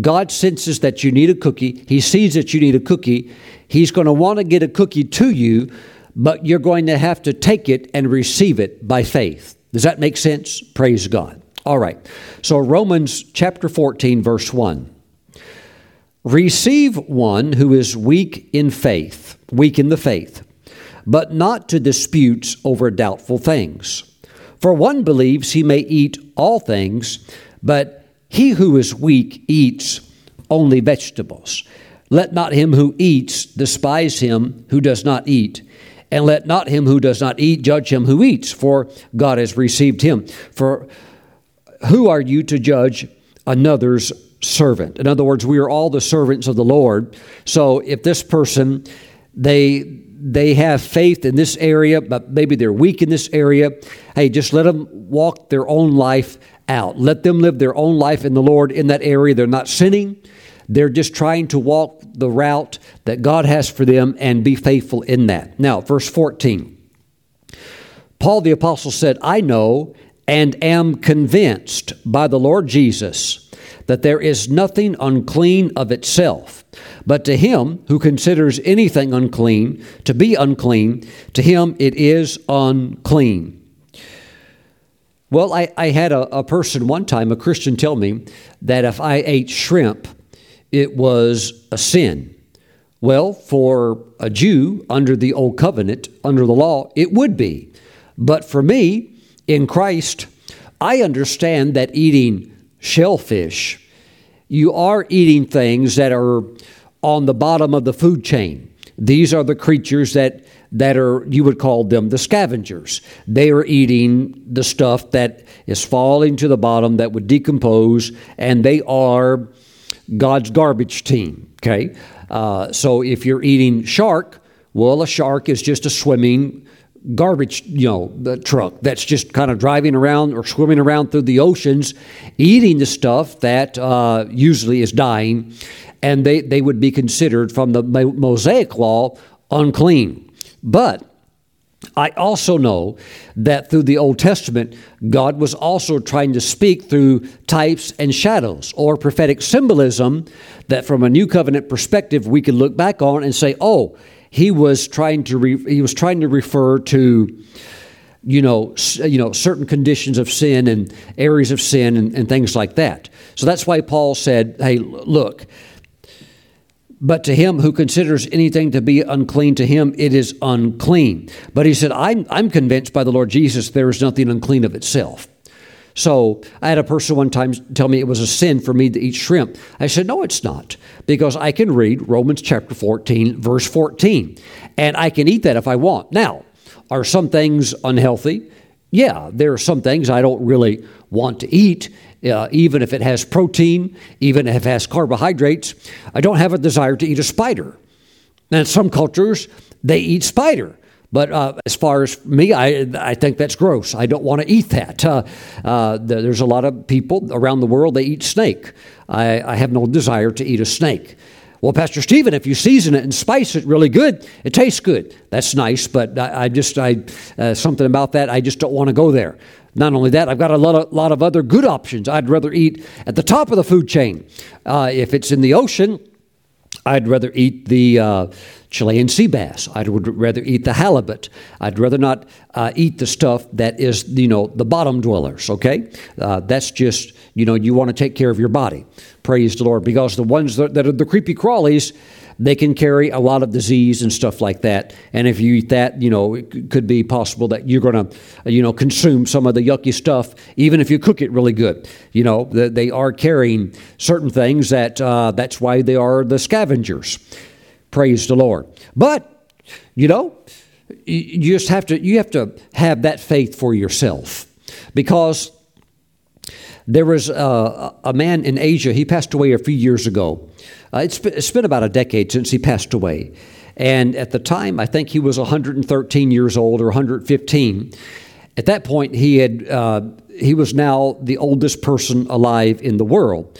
God senses that you need a cookie, He sees that you need a cookie, He's going to want to get a cookie to you, but you're going to have to take it and receive it by faith. Does that make sense? Praise God. All right. So, Romans chapter 14, verse 1. Receive one who is weak in faith, weak in the faith, but not to disputes over doubtful things. For one believes he may eat all things, but he who is weak eats only vegetables. Let not him who eats despise him who does not eat, and let not him who does not eat judge him who eats, for God has received him. For who are you to judge another's servant. In other words, we are all the servants of the Lord. So if this person, they they have faith in this area, but maybe they're weak in this area, hey, just let them walk their own life out. Let them live their own life in the Lord in that area. They're not sinning. They're just trying to walk the route that God has for them and be faithful in that. Now, verse 14. Paul the Apostle said, I know and am convinced by the Lord Jesus that there is nothing unclean of itself. But to him who considers anything unclean to be unclean, to him it is unclean. Well, I, I had a, a person one time, a Christian, tell me that if I ate shrimp, it was a sin. Well, for a Jew under the old covenant, under the law, it would be. But for me, in Christ, I understand that eating shellfish, you are eating things that are on the bottom of the food chain. These are the creatures that that are you would call them the scavengers. They are eating the stuff that is falling to the bottom that would decompose, and they are God's garbage team. Okay, uh, so if you're eating shark, well, a shark is just a swimming garbage, you know, the truck that's just kind of driving around or swimming around through the oceans, eating the stuff that uh, usually is dying, and they, they would be considered from the Mosaic law unclean. But I also know that through the Old Testament, God was also trying to speak through types and shadows or prophetic symbolism that from a new covenant perspective we could look back on and say, oh, he was trying to re, he was trying to refer to you know you know certain conditions of sin and areas of sin and, and things like that. So that's why Paul said, "Hey, look." But to him who considers anything to be unclean, to him it is unclean. But he said, I'm, I'm convinced by the Lord Jesus there is nothing unclean of itself. So I had a person one time tell me it was a sin for me to eat shrimp. I said, No, it's not, because I can read Romans chapter 14, verse 14, and I can eat that if I want. Now, are some things unhealthy? Yeah, there are some things I don't really want to eat, uh, even if it has protein, even if it has carbohydrates. I don't have a desire to eat a spider. And some cultures, they eat spider. But uh, as far as me, I, I think that's gross. I don't want to eat that. Uh, uh, there's a lot of people around the world, they eat snake. I, I have no desire to eat a snake. Well, Pastor Stephen, if you season it and spice it really good, it tastes good. That's nice, but I, I just, I, uh, something about that, I just don't want to go there. Not only that, I've got a lot of, lot of other good options. I'd rather eat at the top of the food chain. Uh, if it's in the ocean, I'd rather eat the uh, Chilean sea bass. I would rather eat the halibut. I'd rather not uh, eat the stuff that is, you know, the bottom dwellers, okay? Uh, that's just, you know, you want to take care of your body. Praise the Lord. Because the ones that, that are the creepy crawlies, they can carry a lot of disease and stuff like that. And if you eat that, you know, it could be possible that you're going to, you know, consume some of the yucky stuff, even if you cook it really good. You know, they are carrying certain things that uh, that's why they are the scavengers. Praise the Lord. But, you know, you just have to you have to have that faith for yourself because there was a, a man in Asia. He passed away a few years ago. Uh, it's, been, it's been about a decade since he passed away, and at the time, I think he was 113 years old or 115. At that point, he had uh, he was now the oldest person alive in the world,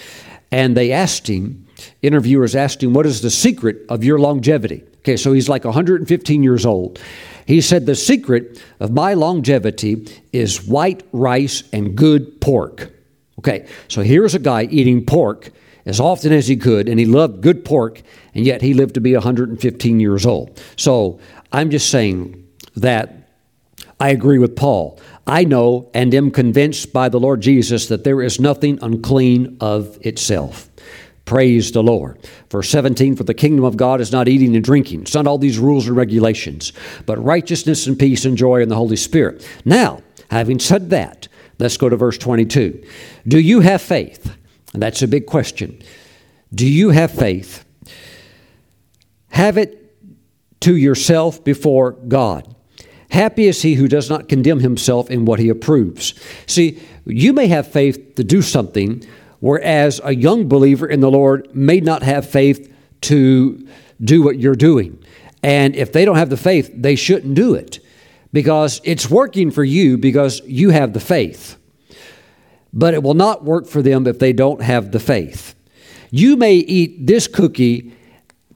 and they asked him. Interviewers asked him, "What is the secret of your longevity?" Okay, so he's like 115 years old. He said, The secret of my longevity is white rice and good pork. Okay, so here's a guy eating pork as often as he could, and he loved good pork, and yet he lived to be 115 years old. So I'm just saying that I agree with Paul. I know and am convinced by the Lord Jesus that there is nothing unclean of itself. Praise the Lord. Verse 17 For the kingdom of God is not eating and drinking. It's not all these rules and regulations, but righteousness and peace and joy in the Holy Spirit. Now, having said that, let's go to verse 22. Do you have faith? And that's a big question. Do you have faith? Have it to yourself before God. Happy is he who does not condemn himself in what he approves. See, you may have faith to do something whereas a young believer in the Lord may not have faith to do what you're doing. And if they don't have the faith, they shouldn't do it because it's working for you because you have the faith. But it will not work for them if they don't have the faith. You may eat this cookie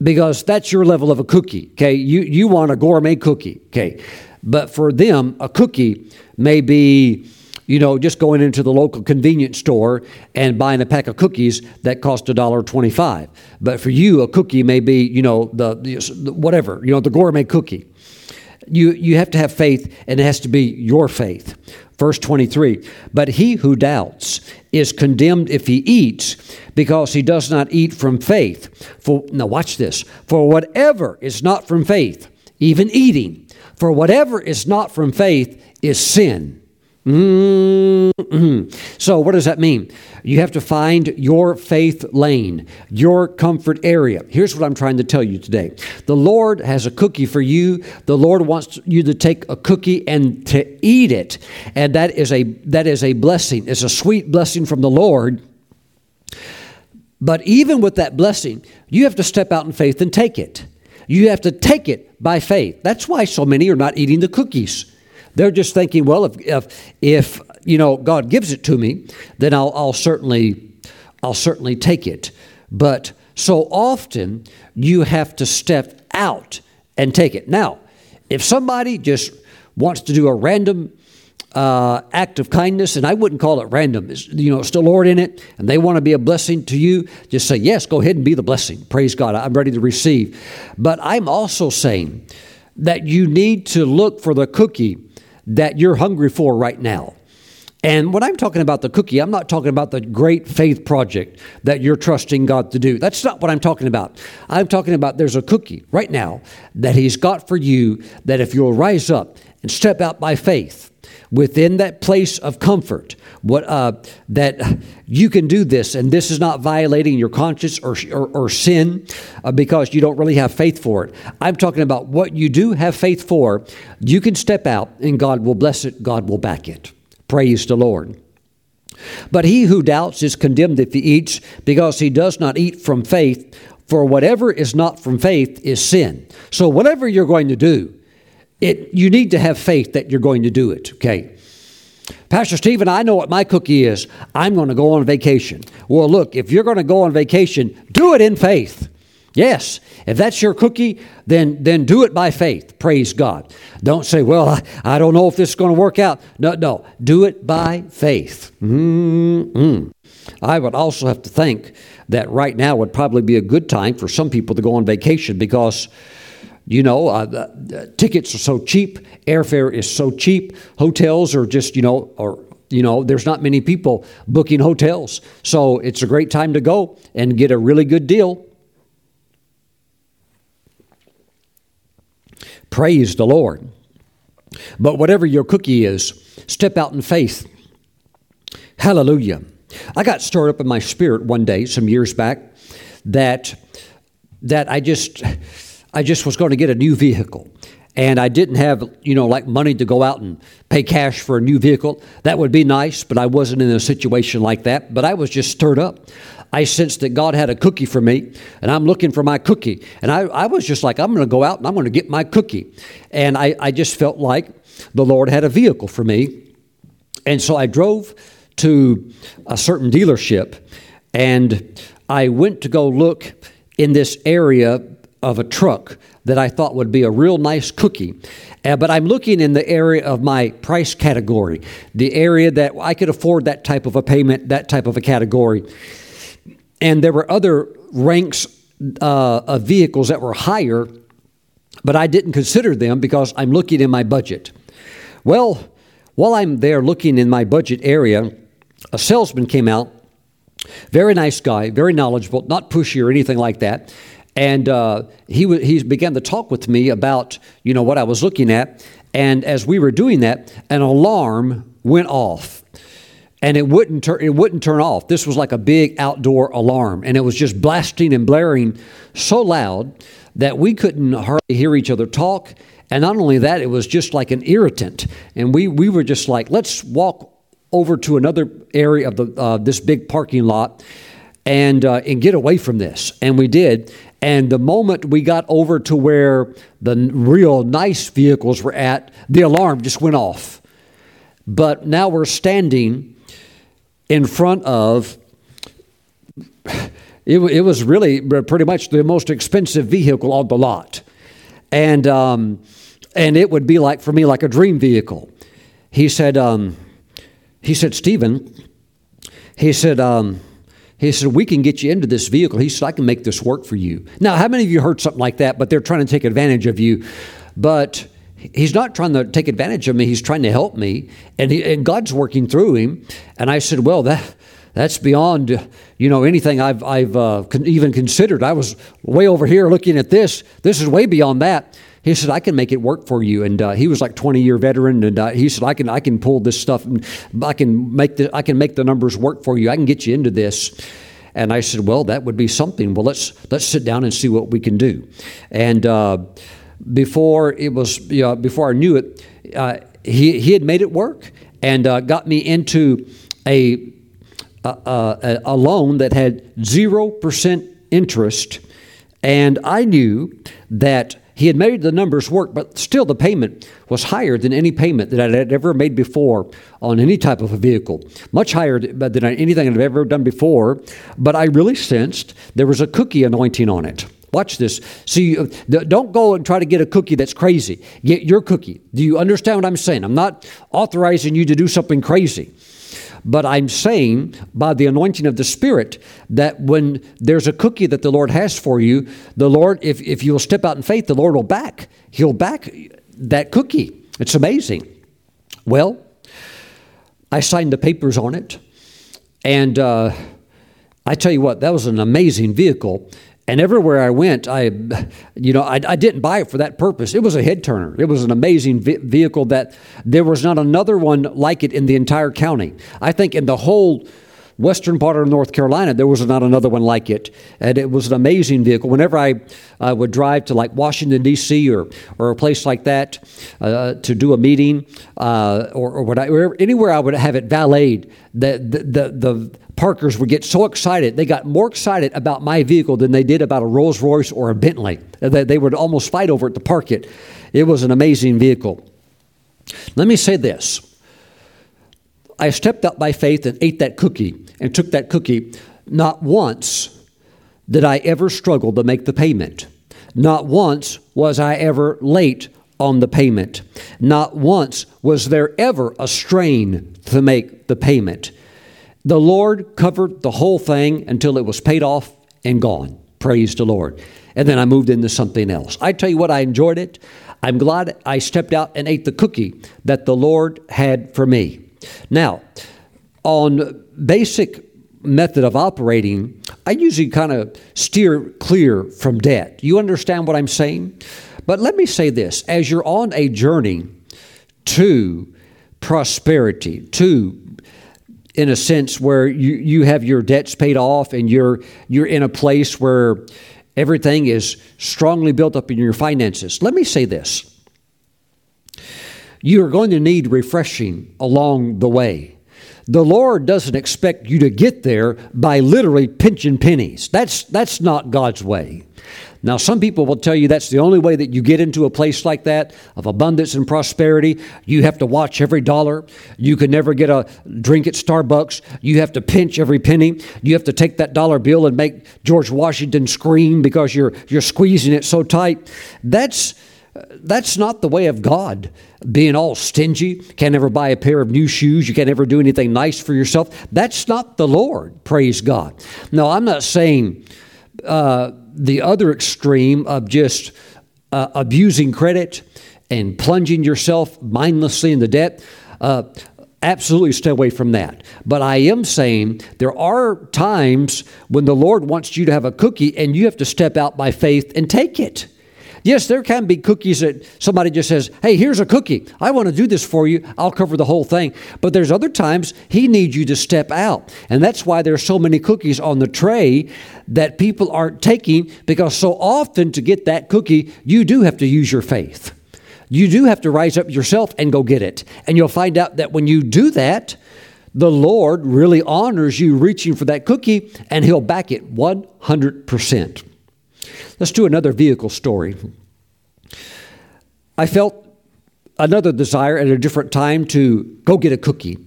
because that's your level of a cookie, okay? You, you want a gourmet cookie, okay? But for them, a cookie may be you know, just going into the local convenience store and buying a pack of cookies that cost a dollar twenty-five. But for you, a cookie may be, you know, the, the whatever, you know, the gourmet cookie. You you have to have faith, and it has to be your faith. Verse 23 But he who doubts is condemned if he eats, because he does not eat from faith. For now, watch this. For whatever is not from faith, even eating, for whatever is not from faith is sin. Mm-hmm. So, what does that mean? You have to find your faith lane, your comfort area. Here's what I'm trying to tell you today the Lord has a cookie for you. The Lord wants you to take a cookie and to eat it. And that is a, that is a blessing. It's a sweet blessing from the Lord. But even with that blessing, you have to step out in faith and take it. You have to take it by faith. That's why so many are not eating the cookies they're just thinking, well, if, if, if you know, God gives it to me, then I'll, I'll, certainly, I'll certainly take it. But so often you have to step out and take it. Now, if somebody just wants to do a random uh, act of kindness, and I wouldn't call it random. It's, you know, it's the Lord in it, and they want to be a blessing to you. Just say yes. Go ahead and be the blessing. Praise God. I'm ready to receive. But I'm also saying that you need to look for the cookie that you're hungry for right now. And when I'm talking about the cookie, I'm not talking about the great faith project that you're trusting God to do. That's not what I'm talking about. I'm talking about there's a cookie right now that He's got for you that if you'll rise up and step out by faith, within that place of comfort. What uh, that you can do this and this is not violating your conscience or, or, or sin uh, because you don't really have faith for it. I'm talking about what you do have faith for. You can step out and god will bless it. God will back it. Praise the lord. But he who doubts is condemned if he eats because he does not eat from faith for whatever is not from faith is sin. So whatever you're going to do it, you need to have faith that you're going to do it, okay? Pastor Stephen, I know what my cookie is. I'm going to go on vacation. Well, look, if you're going to go on vacation, do it in faith. Yes, if that's your cookie, then then do it by faith. Praise God. Don't say, "Well, I, I don't know if this is going to work out." No, no, do it by faith. Mm-mm. I would also have to think that right now would probably be a good time for some people to go on vacation because you know, uh, the, tickets are so cheap, airfare is so cheap, hotels are just, you know, or you know, there's not many people booking hotels. So it's a great time to go and get a really good deal. Praise the Lord. But whatever your cookie is, step out in faith. Hallelujah. I got stirred up in my spirit one day, some years back, that that I just I just was going to get a new vehicle. and I didn't have, you know, like money to go out and pay cash for a new vehicle. That would be nice, but I wasn't in a situation like that. But I was just stirred up. I sensed that God had a cookie for me, and I'm looking for my cookie. And I, I was just like, I'm going to go out and I'm going to get my cookie. And I, I just felt like the Lord had a vehicle for me. And so I drove to a certain dealership, and I went to go look in this area of a truck that I thought would be a real nice cookie. Uh, but I'm looking in the area of my price category, the area that I could afford that type of a payment, that type of a category. And there were other ranks uh, of vehicles that were higher, but I didn't consider them because I'm looking in my budget. Well, while I'm there looking in my budget area, a salesman came out, very nice guy, very knowledgeable, not pushy or anything like that. And uh, he, w- he began to talk with me about, you know, what I was looking at. And as we were doing that, an alarm went off and it wouldn't turn it wouldn't turn off. This was like a big outdoor alarm, and it was just blasting and blaring so loud that we couldn't hardly hear each other talk. And not only that, it was just like an irritant, and we we were just like, let's walk over to another area of the uh, this big parking lot and uh, and get away from this. And we did. And the moment we got over to where the real nice vehicles were at, the alarm just went off. But now we're standing in front of it, it was really pretty much the most expensive vehicle on the lot and um, and it would be like for me like a dream vehicle he said um, he said stephen he said um, he said we can get you into this vehicle he said i can make this work for you now how many of you heard something like that but they're trying to take advantage of you but He's not trying to take advantage of me. He's trying to help me, and, he, and God's working through him. And I said, "Well, that that's beyond you know anything I've I've uh, con- even considered. I was way over here looking at this. This is way beyond that." He said, "I can make it work for you." And uh, he was like twenty year veteran, and uh, he said, "I can I can pull this stuff. And I can make the I can make the numbers work for you. I can get you into this." And I said, "Well, that would be something. Well, let's let's sit down and see what we can do." And uh, before it was you know, before I knew it, uh, he he had made it work and uh, got me into a, a a loan that had zero percent interest, and I knew that he had made the numbers work, but still the payment was higher than any payment that I had ever made before on any type of a vehicle, much higher than anything I've ever done before. But I really sensed there was a cookie anointing on it. Watch this. See, uh, don't go and try to get a cookie that's crazy. Get your cookie. Do you understand what I'm saying? I'm not authorizing you to do something crazy. But I'm saying by the anointing of the Spirit that when there's a cookie that the Lord has for you, the Lord, if, if you'll step out in faith, the Lord will back. He'll back that cookie. It's amazing. Well, I signed the papers on it. And uh, I tell you what, that was an amazing vehicle. And everywhere I went, I, you know, I, I, didn't buy it for that purpose. It was a head turner. It was an amazing vi- vehicle that there was not another one like it in the entire county. I think in the whole western part of North Carolina, there was not another one like it. And it was an amazing vehicle. Whenever I uh, would drive to like Washington, D.C., or, or a place like that uh, to do a meeting, uh, or, or, anywhere I would have it valeted, the, the, the, the Parkers would get so excited. They got more excited about my vehicle than they did about a Rolls Royce or a Bentley. They would almost fight over it to park it. It was an amazing vehicle. Let me say this I stepped out by faith and ate that cookie and took that cookie. Not once did I ever struggle to make the payment. Not once was I ever late on the payment. Not once was there ever a strain to make the payment. The Lord covered the whole thing until it was paid off and gone. Praise the Lord. And then I moved into something else. I tell you what, I enjoyed it. I'm glad I stepped out and ate the cookie that the Lord had for me. Now, on basic method of operating, I usually kind of steer clear from debt. You understand what I'm saying? But let me say this as you're on a journey to prosperity, to in a sense where you, you have your debts paid off and you're you're in a place where everything is strongly built up in your finances. Let me say this. You are going to need refreshing along the way. The Lord doesn't expect you to get there by literally pinching pennies. That's, that's not God's way. Now, some people will tell you that's the only way that you get into a place like that of abundance and prosperity. You have to watch every dollar. You can never get a drink at Starbucks. You have to pinch every penny. You have to take that dollar bill and make George Washington scream because you're, you're squeezing it so tight. That's, that's not the way of God. Being all stingy, can't ever buy a pair of new shoes, you can't ever do anything nice for yourself. That's not the Lord, praise God. No, I'm not saying uh, the other extreme of just uh, abusing credit and plunging yourself mindlessly in the debt. Uh, absolutely stay away from that. But I am saying there are times when the Lord wants you to have a cookie and you have to step out by faith and take it. Yes, there can be cookies that somebody just says, Hey, here's a cookie. I want to do this for you. I'll cover the whole thing. But there's other times he needs you to step out. And that's why there's so many cookies on the tray that people aren't taking because so often to get that cookie, you do have to use your faith. You do have to rise up yourself and go get it. And you'll find out that when you do that, the Lord really honors you reaching for that cookie and He'll back it 100%. Let's do another vehicle story. I felt another desire at a different time to go get a cookie.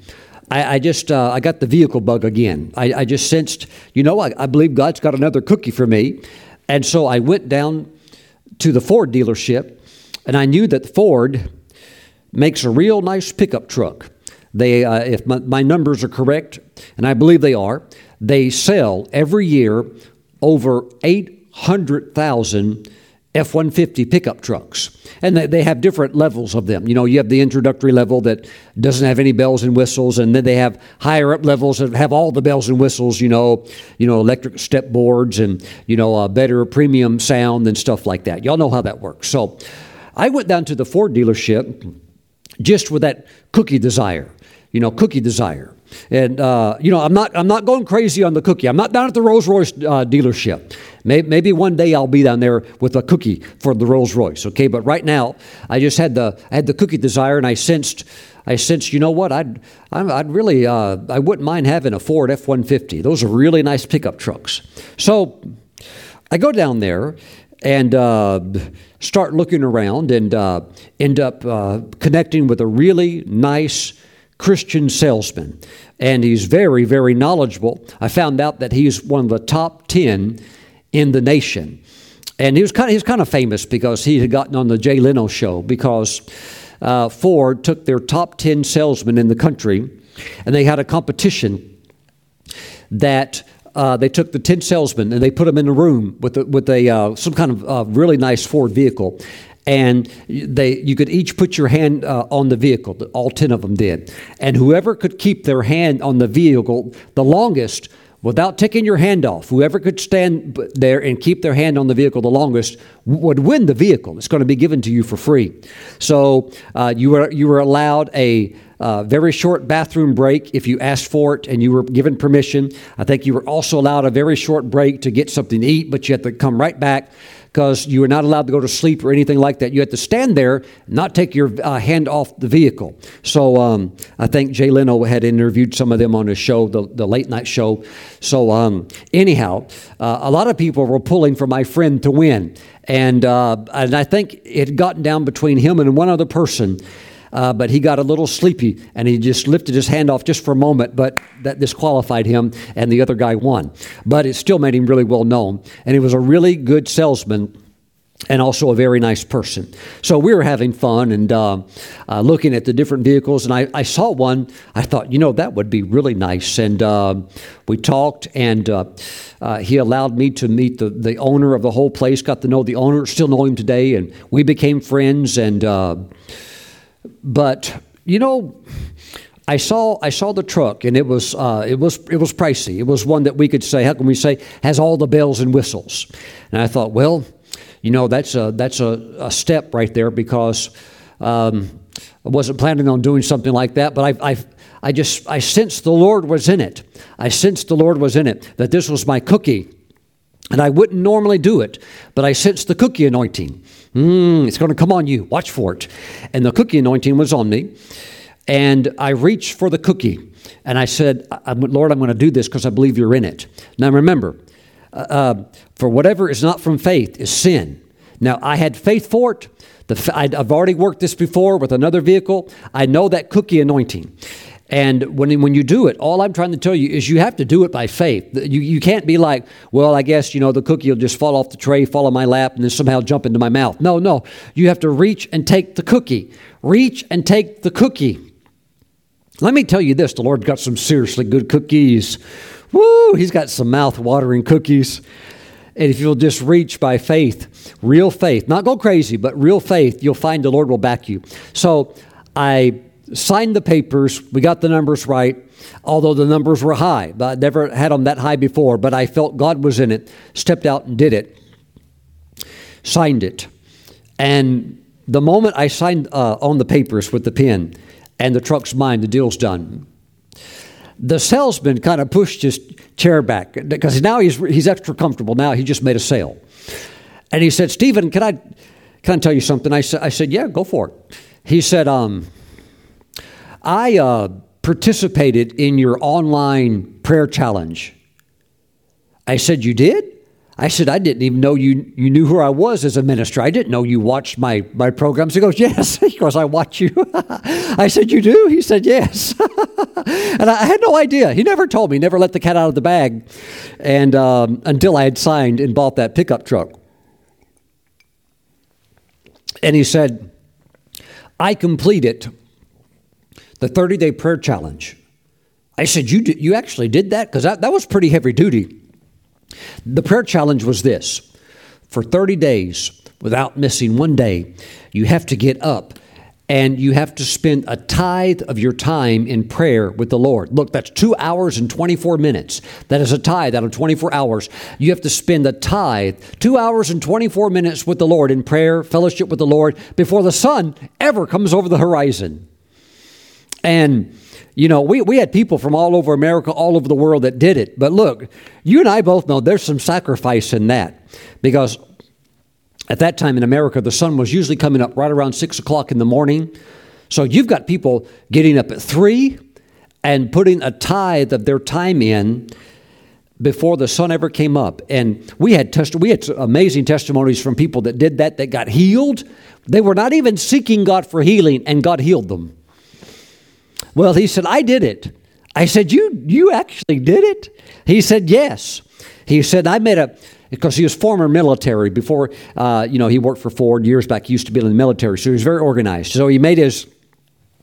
I, I just uh, I got the vehicle bug again. I, I just sensed, you know, I, I believe God's got another cookie for me, and so I went down to the Ford dealership, and I knew that Ford makes a real nice pickup truck. They, uh, if my, my numbers are correct, and I believe they are, they sell every year over eight 100,000 F 150 pickup trucks. And they have different levels of them. You know, you have the introductory level that doesn't have any bells and whistles, and then they have higher up levels that have all the bells and whistles, you know, you know, electric step boards and, you know, a better premium sound and stuff like that. Y'all know how that works. So I went down to the Ford dealership just with that cookie desire, you know, cookie desire. And uh, you know, I'm not I'm not going crazy on the cookie. I'm not down at the Rolls Royce uh, dealership. Maybe, maybe, one day I'll be down there with a cookie for the Rolls Royce. Okay, but right now I just had the I had the cookie desire, and I sensed I sensed you know what I'd I'd really uh, I wouldn't mind having a Ford F one fifty. Those are really nice pickup trucks. So I go down there and uh, start looking around and uh, end up uh, connecting with a really nice Christian salesman. And he's very, very knowledgeable. I found out that he's one of the top 10 in the nation. And he was kind of, he's kind of famous because he had gotten on the Jay Leno show because uh, Ford took their top 10 salesmen in the country and they had a competition that uh, they took the 10 salesmen and they put them in a room with, a, with a, uh, some kind of uh, really nice Ford vehicle and they you could each put your hand uh, on the vehicle all 10 of them did. And whoever could keep their hand on the vehicle the longest without taking your hand off whoever could stand there and keep their hand on the vehicle the longest would win the vehicle. It's going to be given to you for free. So uh, you were you were allowed a uh, very short bathroom break if you asked for it and you were given permission. I think you were also allowed a very short break to get something to eat, but you had to come right back because you were not allowed to go to sleep or anything like that. You had to stand there, not take your uh, hand off the vehicle. So um, I think Jay Leno had interviewed some of them on his show, the, the late night show. So um, anyhow, uh, a lot of people were pulling for my friend to win. And, uh, and I think it had gotten down between him and one other person uh, but he got a little sleepy and he just lifted his hand off just for a moment, but that disqualified him and the other guy won. But it still made him really well known. And he was a really good salesman and also a very nice person. So we were having fun and uh, uh, looking at the different vehicles, and I, I, saw one. I thought, you know, that would be really nice. And uh, we talked, and uh, uh, he allowed me to meet the, the owner of the whole place, got to know the owner, still know him today, and we became friends. And uh, but you know, I saw I saw the truck, and it was uh, it was it was pricey. It was one that we could say, how can we say, has all the bells and whistles. And I thought, well, you know, that's a that's a, a step right there because um, I wasn't planning on doing something like that, but I, I I just I sensed the Lord was in it. I sensed the Lord was in it. That this was my cookie, and I wouldn't normally do it, but I sensed the cookie anointing. Mm, it's going to come on you. Watch for it. And the cookie anointing was on me. And I reached for the cookie. And I said, Lord, I'm going to do this because I believe you're in it. Now remember, uh, uh, for whatever is not from faith is sin. Now, I had faith for it. The, I've already worked this before with another vehicle. I know that cookie anointing. And when, when you do it, all I'm trying to tell you is you have to do it by faith. You, you can't be like, well, I guess, you know, the cookie will just fall off the tray, fall on my lap, and then somehow jump into my mouth. No, no. You have to reach and take the cookie. Reach and take the cookie. Let me tell you this the Lord's got some seriously good cookies. Woo! He's got some mouth watering cookies. And if you'll just reach by faith, real faith, not go crazy, but real faith, you'll find the Lord will back you. So I signed the papers. We got the numbers right, although the numbers were high. But I never had them that high before, but I felt God was in it, stepped out and did it, signed it. And the moment I signed uh, on the papers with the pen and the truck's mine, the deal's done. The salesman kind of pushed his chair back because now he's, he's extra comfortable. Now he just made a sale. And he said, Stephen, can I, can I tell you something? I, sa- I said, Yeah, go for it. He said, um, I uh, participated in your online prayer challenge. I said, You did? I said, I didn't even know you, you knew who I was as a minister. I didn't know you watched my, my programs. He goes, Yes. He goes, I watch you. I said, You do? He said, Yes. and I had no idea. He never told me, never let the cat out of the bag and um, until I had signed and bought that pickup truck. And he said, I completed the 30 day prayer challenge. I said, You, did, you actually did that? Because that, that was pretty heavy duty. The prayer challenge was this for 30 days, without missing one day, you have to get up and you have to spend a tithe of your time in prayer with the Lord. Look, that's two hours and 24 minutes. That is a tithe out of 24 hours. You have to spend a tithe, two hours and 24 minutes with the Lord in prayer, fellowship with the Lord, before the sun ever comes over the horizon. And, you know, we, we had people from all over America, all over the world that did it. But look, you and I both know there's some sacrifice in that because at that time in America, the sun was usually coming up right around six o'clock in the morning. So you've got people getting up at three and putting a tithe of their time in before the sun ever came up. And we had test- we had amazing testimonies from people that did that that got healed. They were not even seeking God for healing, and God healed them. Well, he said, I did it. I said, You you actually did it? He said, Yes. He said, I made a because he was former military before uh, you know he worked for Ford years back. He used to be in the military, so he was very organized. So he made his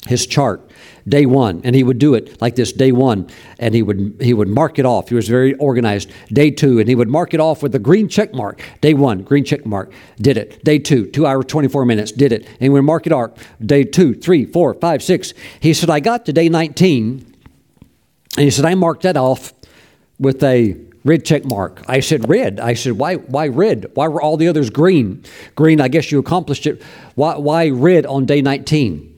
his chart day one and he would do it like this day one and he would he would mark it off. He was very organized. Day two and he would mark it off with a green check mark. Day one green check mark did it. Day two two hours 24 minutes did it. And would mark it off. Day two three four five six. He said i got to day 19 and he said i marked that off with a red check mark. I said red? I said why why red? Why were all the others green? Green i guess you accomplished it. Why, why red on day 19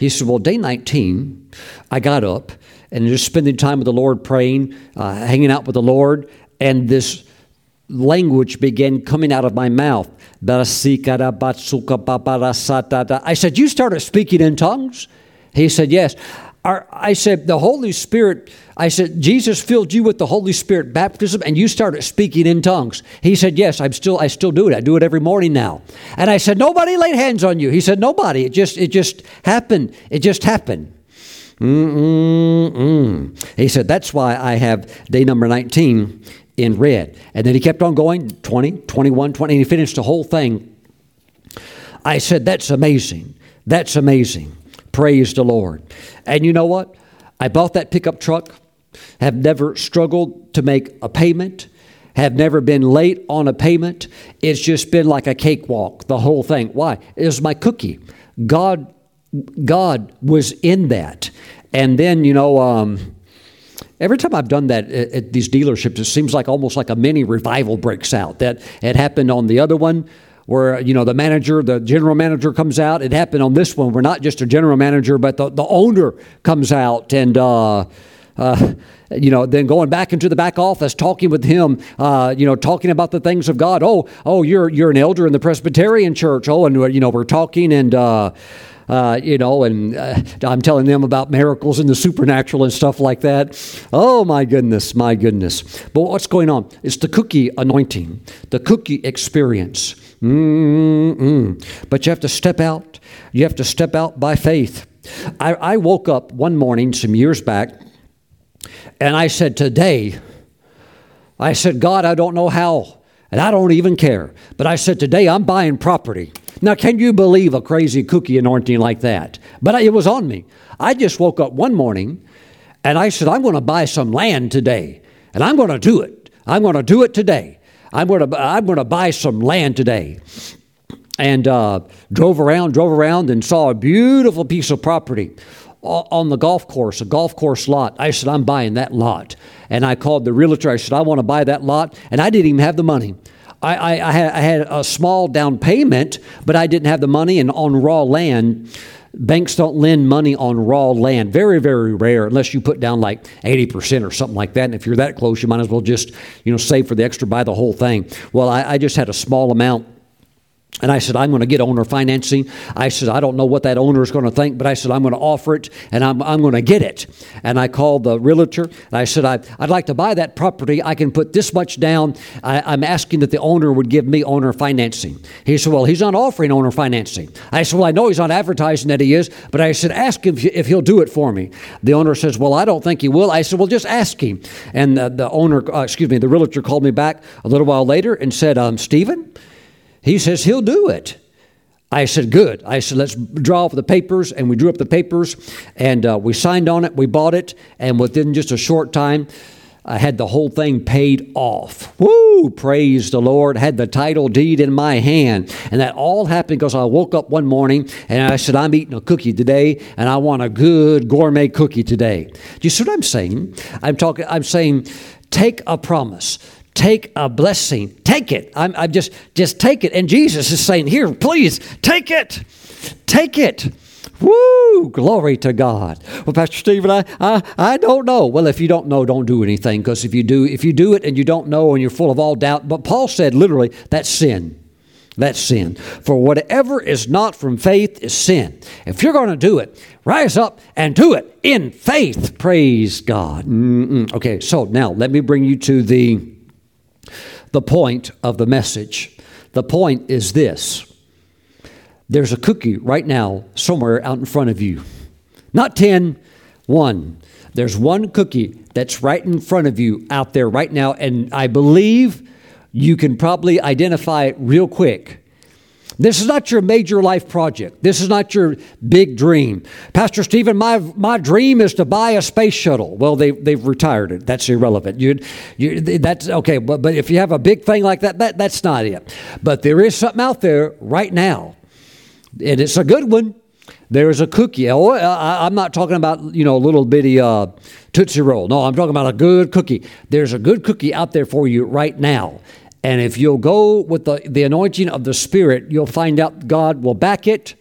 he said, Well, day 19, I got up and just spending time with the Lord, praying, uh, hanging out with the Lord, and this language began coming out of my mouth. I said, You started speaking in tongues? He said, Yes. I said, The Holy Spirit, I said, Jesus filled you with the Holy Spirit baptism and you started speaking in tongues. He said, Yes, I'm still, I still do it. I do it every morning now. And I said, Nobody laid hands on you. He said, Nobody. It just, it just happened. It just happened. Mm-mm-mm. He said, That's why I have day number 19 in red. And then he kept on going 20, 21, 20, and he finished the whole thing. I said, That's amazing. That's amazing. Praise the Lord. And you know what? I bought that pickup truck, have never struggled to make a payment, have never been late on a payment. It's just been like a cakewalk, the whole thing. Why? It was my cookie. God, God was in that. And then, you know, um, Every time I've done that at, at, these dealerships, it seems like almost like a mini revival breaks out. That it happened on the other one where you know the manager, the general manager comes out. It happened on this one We're not just a general manager, but the, the owner comes out and uh, Uh, you know, then going back into the back office, talking with him, uh, you know, talking about the things of God. Oh, oh, you're you're an elder in the Presbyterian church. Oh, and you know, we're talking and. Uh, uh, you know, and uh, I'm telling them about miracles and the supernatural and stuff like that. Oh, my goodness, my goodness. But what's going on? It's the cookie anointing, the cookie experience. Mm-mm. But you have to step out. You have to step out by faith. I, I woke up one morning some years back and I said, Today, I said, God, I don't know how, and I don't even care. But I said, Today I'm buying property. Now, can you believe a crazy cookie anointing like that? But it was on me. I just woke up one morning and I said, I'm going to buy some land today, and I'm going to do it. I'm going to do it today. I'm going to, I'm going to buy some land today. And uh, drove around, drove around, and saw a beautiful piece of property on the golf course, a golf course lot. I said, I'm buying that lot. And I called the realtor. I said, I want to buy that lot. And I didn't even have the money. I, I, I, had, I had a small down payment, but I didn't have the money. And on raw land, banks don't lend money on raw land. Very, very rare, unless you put down like 80% or something like that. And if you're that close, you might as well just, you know, save for the extra, buy the whole thing. Well, I, I just had a small amount and I said, I'm going to get owner financing. I said, I don't know what that owner is going to think, but I said, I'm going to offer it and I'm, I'm going to get it. And I called the realtor and I said, I, would like to buy that property. I can put this much down. I, am asking that the owner would give me owner financing. He said, Well, he's not offering owner financing. I said, Well, I know he's not advertising that he is, but I said, Ask him if he'll do it for me. The owner says, Well, I don't think he will. I said, Well, just ask him. And the, the owner, uh, excuse me, the realtor called me back a little while later and said, um, Stephen, he says he'll do it. I said, good. I said, let's draw up the papers. And we drew up the papers and uh, we signed on it. We bought it. And within just a short time, I had the whole thing paid off. Woo! Praise the Lord. Had the title deed in my hand. And that all happened because I woke up one morning and I said, I'm eating a cookie today and I want a good gourmet cookie today. Do you see what I'm saying? I'm talking, I'm saying, take a promise take a blessing. Take it. I'm, I'm, just, just take it. And Jesus is saying, here, please, take it. Take it. Woo! Glory to God. Well, Pastor Stephen, I, I, I don't know. Well, if you don't know, don't do anything. Because if you do, if you do it and you don't know and you're full of all doubt, but Paul said literally, that's sin. That's sin. For whatever is not from faith is sin. If you're going to do it, rise up and do it in faith. Praise God. Mm-mm. Okay, so now let me bring you to the the point of the message. The point is this there's a cookie right now somewhere out in front of you. Not 10, one. There's one cookie that's right in front of you out there right now, and I believe you can probably identify it real quick. This is not your major life project. This is not your big dream. Pastor Stephen, my, my dream is to buy a space shuttle. Well, they, they've retired it. That's irrelevant. You, you, that's okay. But, but if you have a big thing like that, that, that's not it. But there is something out there right now, and it's a good one. There's a cookie. Oh, I, am not talking about, you know, a little bitty uh, Tootsie Roll. No, I'm talking about a good cookie. There's a good cookie out there for you right now. And if you'll go with the, the anointing of the Spirit, you'll find out God will back it.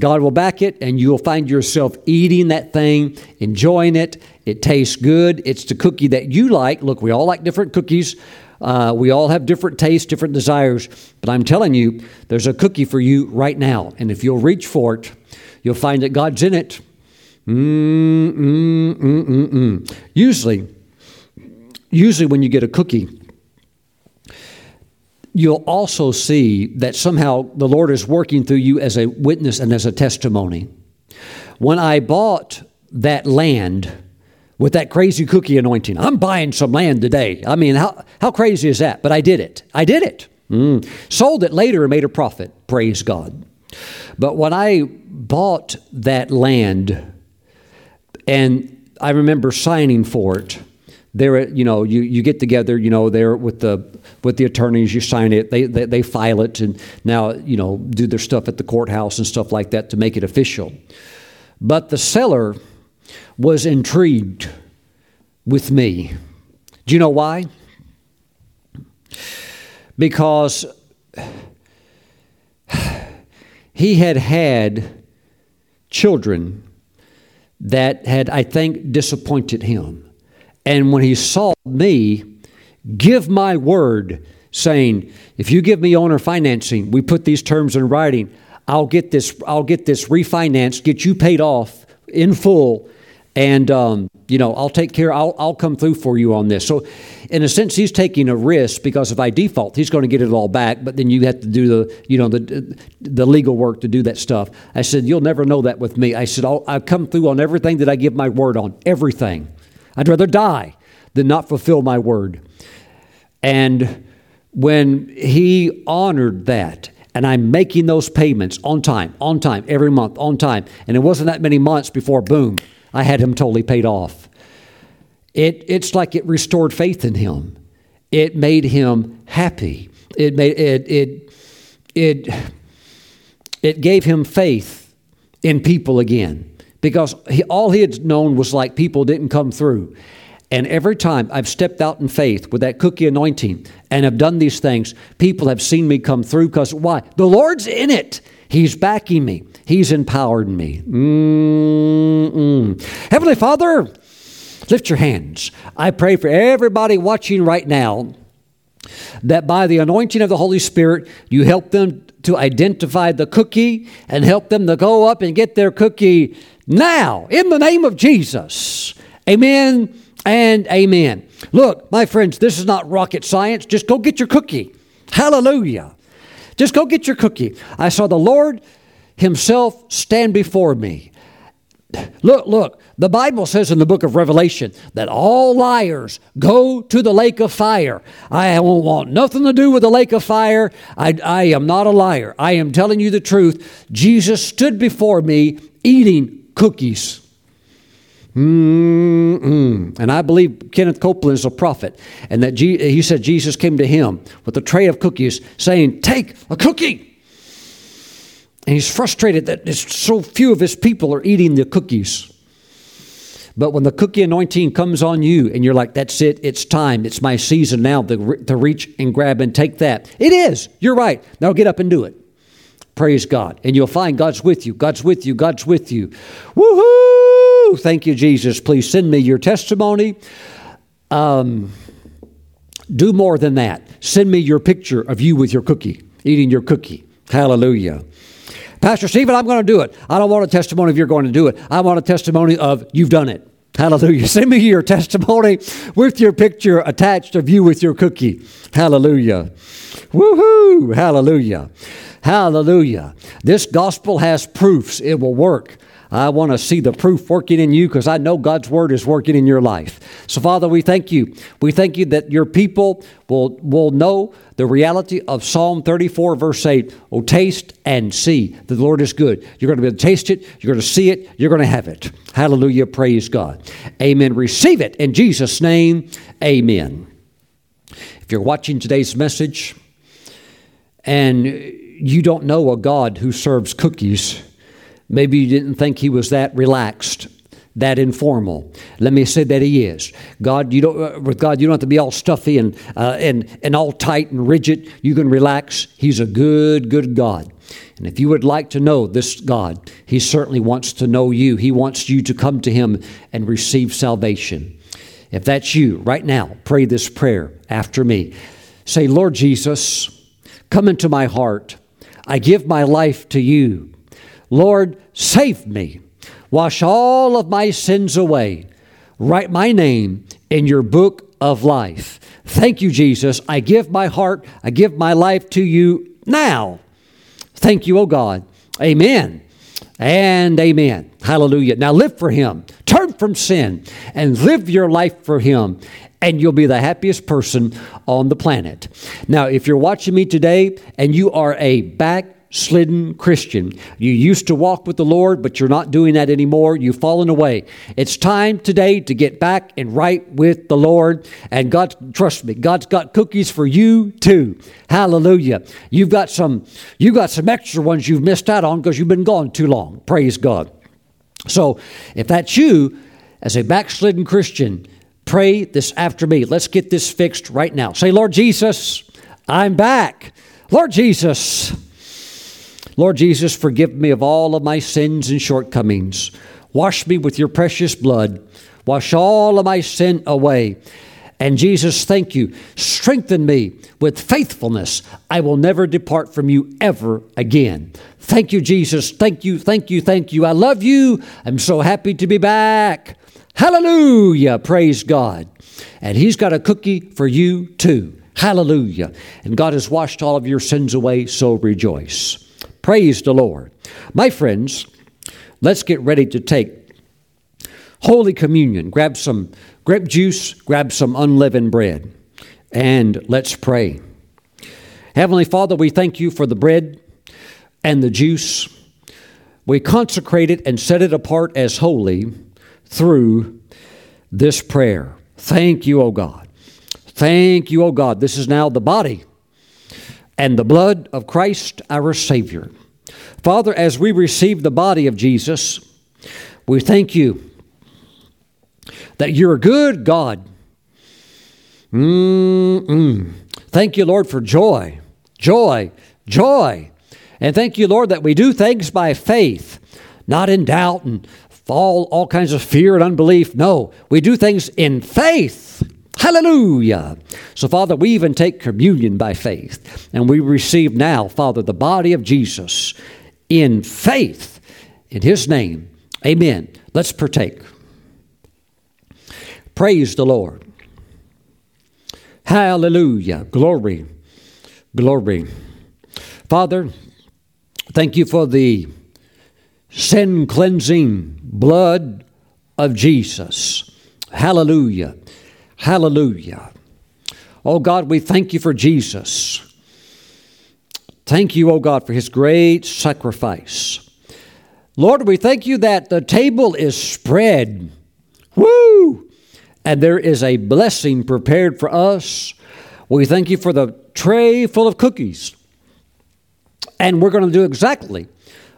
God will back it, and you'll find yourself eating that thing, enjoying it. It tastes good. It's the cookie that you like. Look, we all like different cookies. Uh, we all have different tastes, different desires. But I'm telling you, there's a cookie for you right now. And if you'll reach for it, you'll find that God's in it. Mm, mm, mm, mm, mm. Usually, usually when you get a cookie, you'll also see that somehow the Lord is working through you as a witness and as a testimony. When I bought that land with that crazy cookie anointing, I'm buying some land today. I mean, how, how crazy is that? But I did it. I did it. Mm. Sold it later and made a profit. Praise God. But when I bought that land, and I remember signing for it, there, you know, you, you get together, you know, there with the with the attorneys, you sign it, they, they, they file it, and now, you know, do their stuff at the courthouse and stuff like that to make it official. But the seller was intrigued with me. Do you know why? Because he had had children that had, I think, disappointed him. And when he saw me give my word, saying, if you give me owner financing, we put these terms in writing, I'll get this, I'll get this refinanced, get you paid off in full, and um, you know I'll take care. I'll I'll come through for you on this. So, in a sense, he's taking a risk because if I default, he's going to get it all back. But then you have to do the you know the the legal work to do that stuff. I said you'll never know that with me. I said I'll, I'll come through on everything that I give my word on. Everything. I'd rather die than not fulfill my word. And when he honored that and I'm making those payments on time, on time, every month, on time. And it wasn't that many months before, boom, I had him totally paid off. It, it's like it restored faith in him. It made him happy. It made it it it it gave him faith in people again because he, all he had known was like people didn't come through. And every time I've stepped out in faith with that cookie anointing and have done these things, people have seen me come through because why? The Lord's in it. He's backing me. He's empowered me. Mm-mm. Heavenly Father, lift your hands. I pray for everybody watching right now that by the anointing of the Holy Spirit, you help them to identify the cookie and help them to go up and get their cookie now in the name of Jesus. Amen and amen. Look, my friends, this is not rocket science. Just go get your cookie. Hallelujah. Just go get your cookie. I saw the Lord Himself stand before me. Look, look, the Bible says in the book of Revelation that all liars go to the lake of fire. I won't want nothing to do with the lake of fire. I, I am not a liar. I am telling you the truth. Jesus stood before me eating cookies. Mm-mm. And I believe Kenneth Copeland is a prophet, and that G- he said Jesus came to him with a tray of cookies, saying, "Take a cookie." And he's frustrated that so few of his people are eating the cookies. But when the cookie anointing comes on you, and you're like, "That's it. It's time. It's my season now to, to reach and grab and take that." It is. You're right. Now get up and do it. Praise God, and you'll find God's with you. God's with you. God's with you. Woohoo! Thank you, Jesus. Please send me your testimony. Um, do more than that. Send me your picture of you with your cookie, eating your cookie. Hallelujah. Pastor Stephen, I'm going to do it. I don't want a testimony of you're going to do it. I want a testimony of you've done it. Hallelujah. Send me your testimony with your picture attached of you with your cookie. Hallelujah. Woohoo. Hallelujah. Hallelujah. This gospel has proofs. It will work. I want to see the proof working in you because I know God's word is working in your life. So, Father, we thank you. We thank you that your people will, will know the reality of Psalm 34, verse 8. Oh, taste and see that the Lord is good. You're going to be able to taste it, you're going to see it, you're going to have it. Hallelujah. Praise God. Amen. Receive it in Jesus' name. Amen. If you're watching today's message and you don't know a God who serves cookies, Maybe you didn't think he was that relaxed, that informal. Let me say that he is. God, you don't uh, with God, you don't have to be all stuffy and uh, and and all tight and rigid. You can relax. He's a good, good God. And if you would like to know this God, He certainly wants to know you. He wants you to come to Him and receive salvation. If that's you right now, pray this prayer after me. Say, Lord Jesus, come into my heart. I give my life to you. Lord, save me. Wash all of my sins away. Write my name in your book of life. Thank you, Jesus. I give my heart, I give my life to you now. Thank you, O oh God. Amen and amen. Hallelujah. Now live for Him. Turn from sin and live your life for Him, and you'll be the happiest person on the planet. Now, if you're watching me today and you are a back slidden Christian. You used to walk with the Lord, but you're not doing that anymore. You've fallen away. It's time today to get back and right with the Lord. And God, trust me, God's got cookies for you too. Hallelujah. You've got some, you've got some extra ones you've missed out on because you've been gone too long. Praise God. So if that's you, as a backslidden Christian, pray this after me. Let's get this fixed right now. Say, Lord Jesus, I'm back. Lord Jesus, Lord Jesus, forgive me of all of my sins and shortcomings. Wash me with your precious blood. Wash all of my sin away. And Jesus, thank you. Strengthen me with faithfulness. I will never depart from you ever again. Thank you, Jesus. Thank you, thank you, thank you. I love you. I'm so happy to be back. Hallelujah. Praise God. And He's got a cookie for you too. Hallelujah. And God has washed all of your sins away, so rejoice. Praise the Lord. My friends, let's get ready to take Holy Communion. Grab some grape juice, grab some unleavened bread, and let's pray. Heavenly Father, we thank you for the bread and the juice. We consecrate it and set it apart as holy through this prayer. Thank you, O God. Thank you, O God. This is now the body and the blood of Christ our Savior. Father, as we receive the body of Jesus, we thank you that you're a good God. Mm-mm. Thank you, Lord, for joy, joy, joy. And thank you, Lord, that we do things by faith, not in doubt and all, all kinds of fear and unbelief. No, we do things in faith. Hallelujah. So, Father, we even take communion by faith, and we receive now, Father, the body of Jesus in faith. In His name, amen. Let's partake. Praise the Lord. Hallelujah. Glory. Glory. Father, thank you for the sin cleansing blood of Jesus. Hallelujah. Hallelujah. Oh God, we thank you for Jesus. Thank you, oh God, for his great sacrifice. Lord, we thank you that the table is spread. Woo! and there is a blessing prepared for us. We thank you for the tray full of cookies. And we're going to do exactly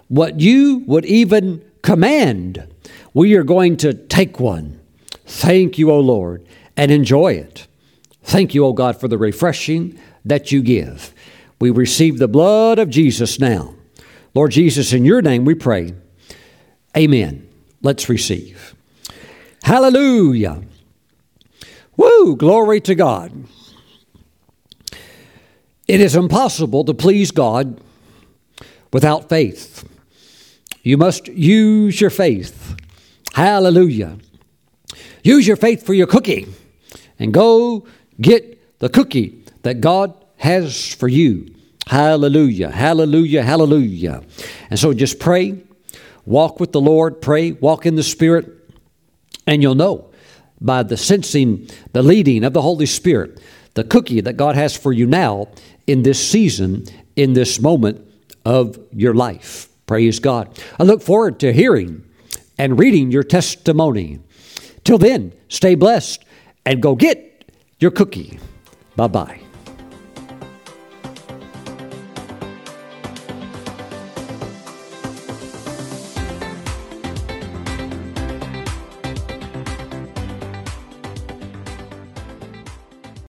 what you would even command. We are going to take one. Thank you, O Lord, and enjoy it. Thank you, O God, for the refreshing that you give. We receive the blood of Jesus now. Lord Jesus, in your name we pray. Amen. Let's receive. Hallelujah. Woo! Glory to God. It is impossible to please God without faith. You must use your faith. Hallelujah. Use your faith for your cookie and go get the cookie that God has for you. Hallelujah, hallelujah, hallelujah. And so just pray, walk with the Lord, pray, walk in the Spirit, and you'll know by the sensing, the leading of the Holy Spirit, the cookie that God has for you now in this season, in this moment of your life. Praise God. I look forward to hearing and reading your testimony. Till then, stay blessed and go get your cookie. Bye bye.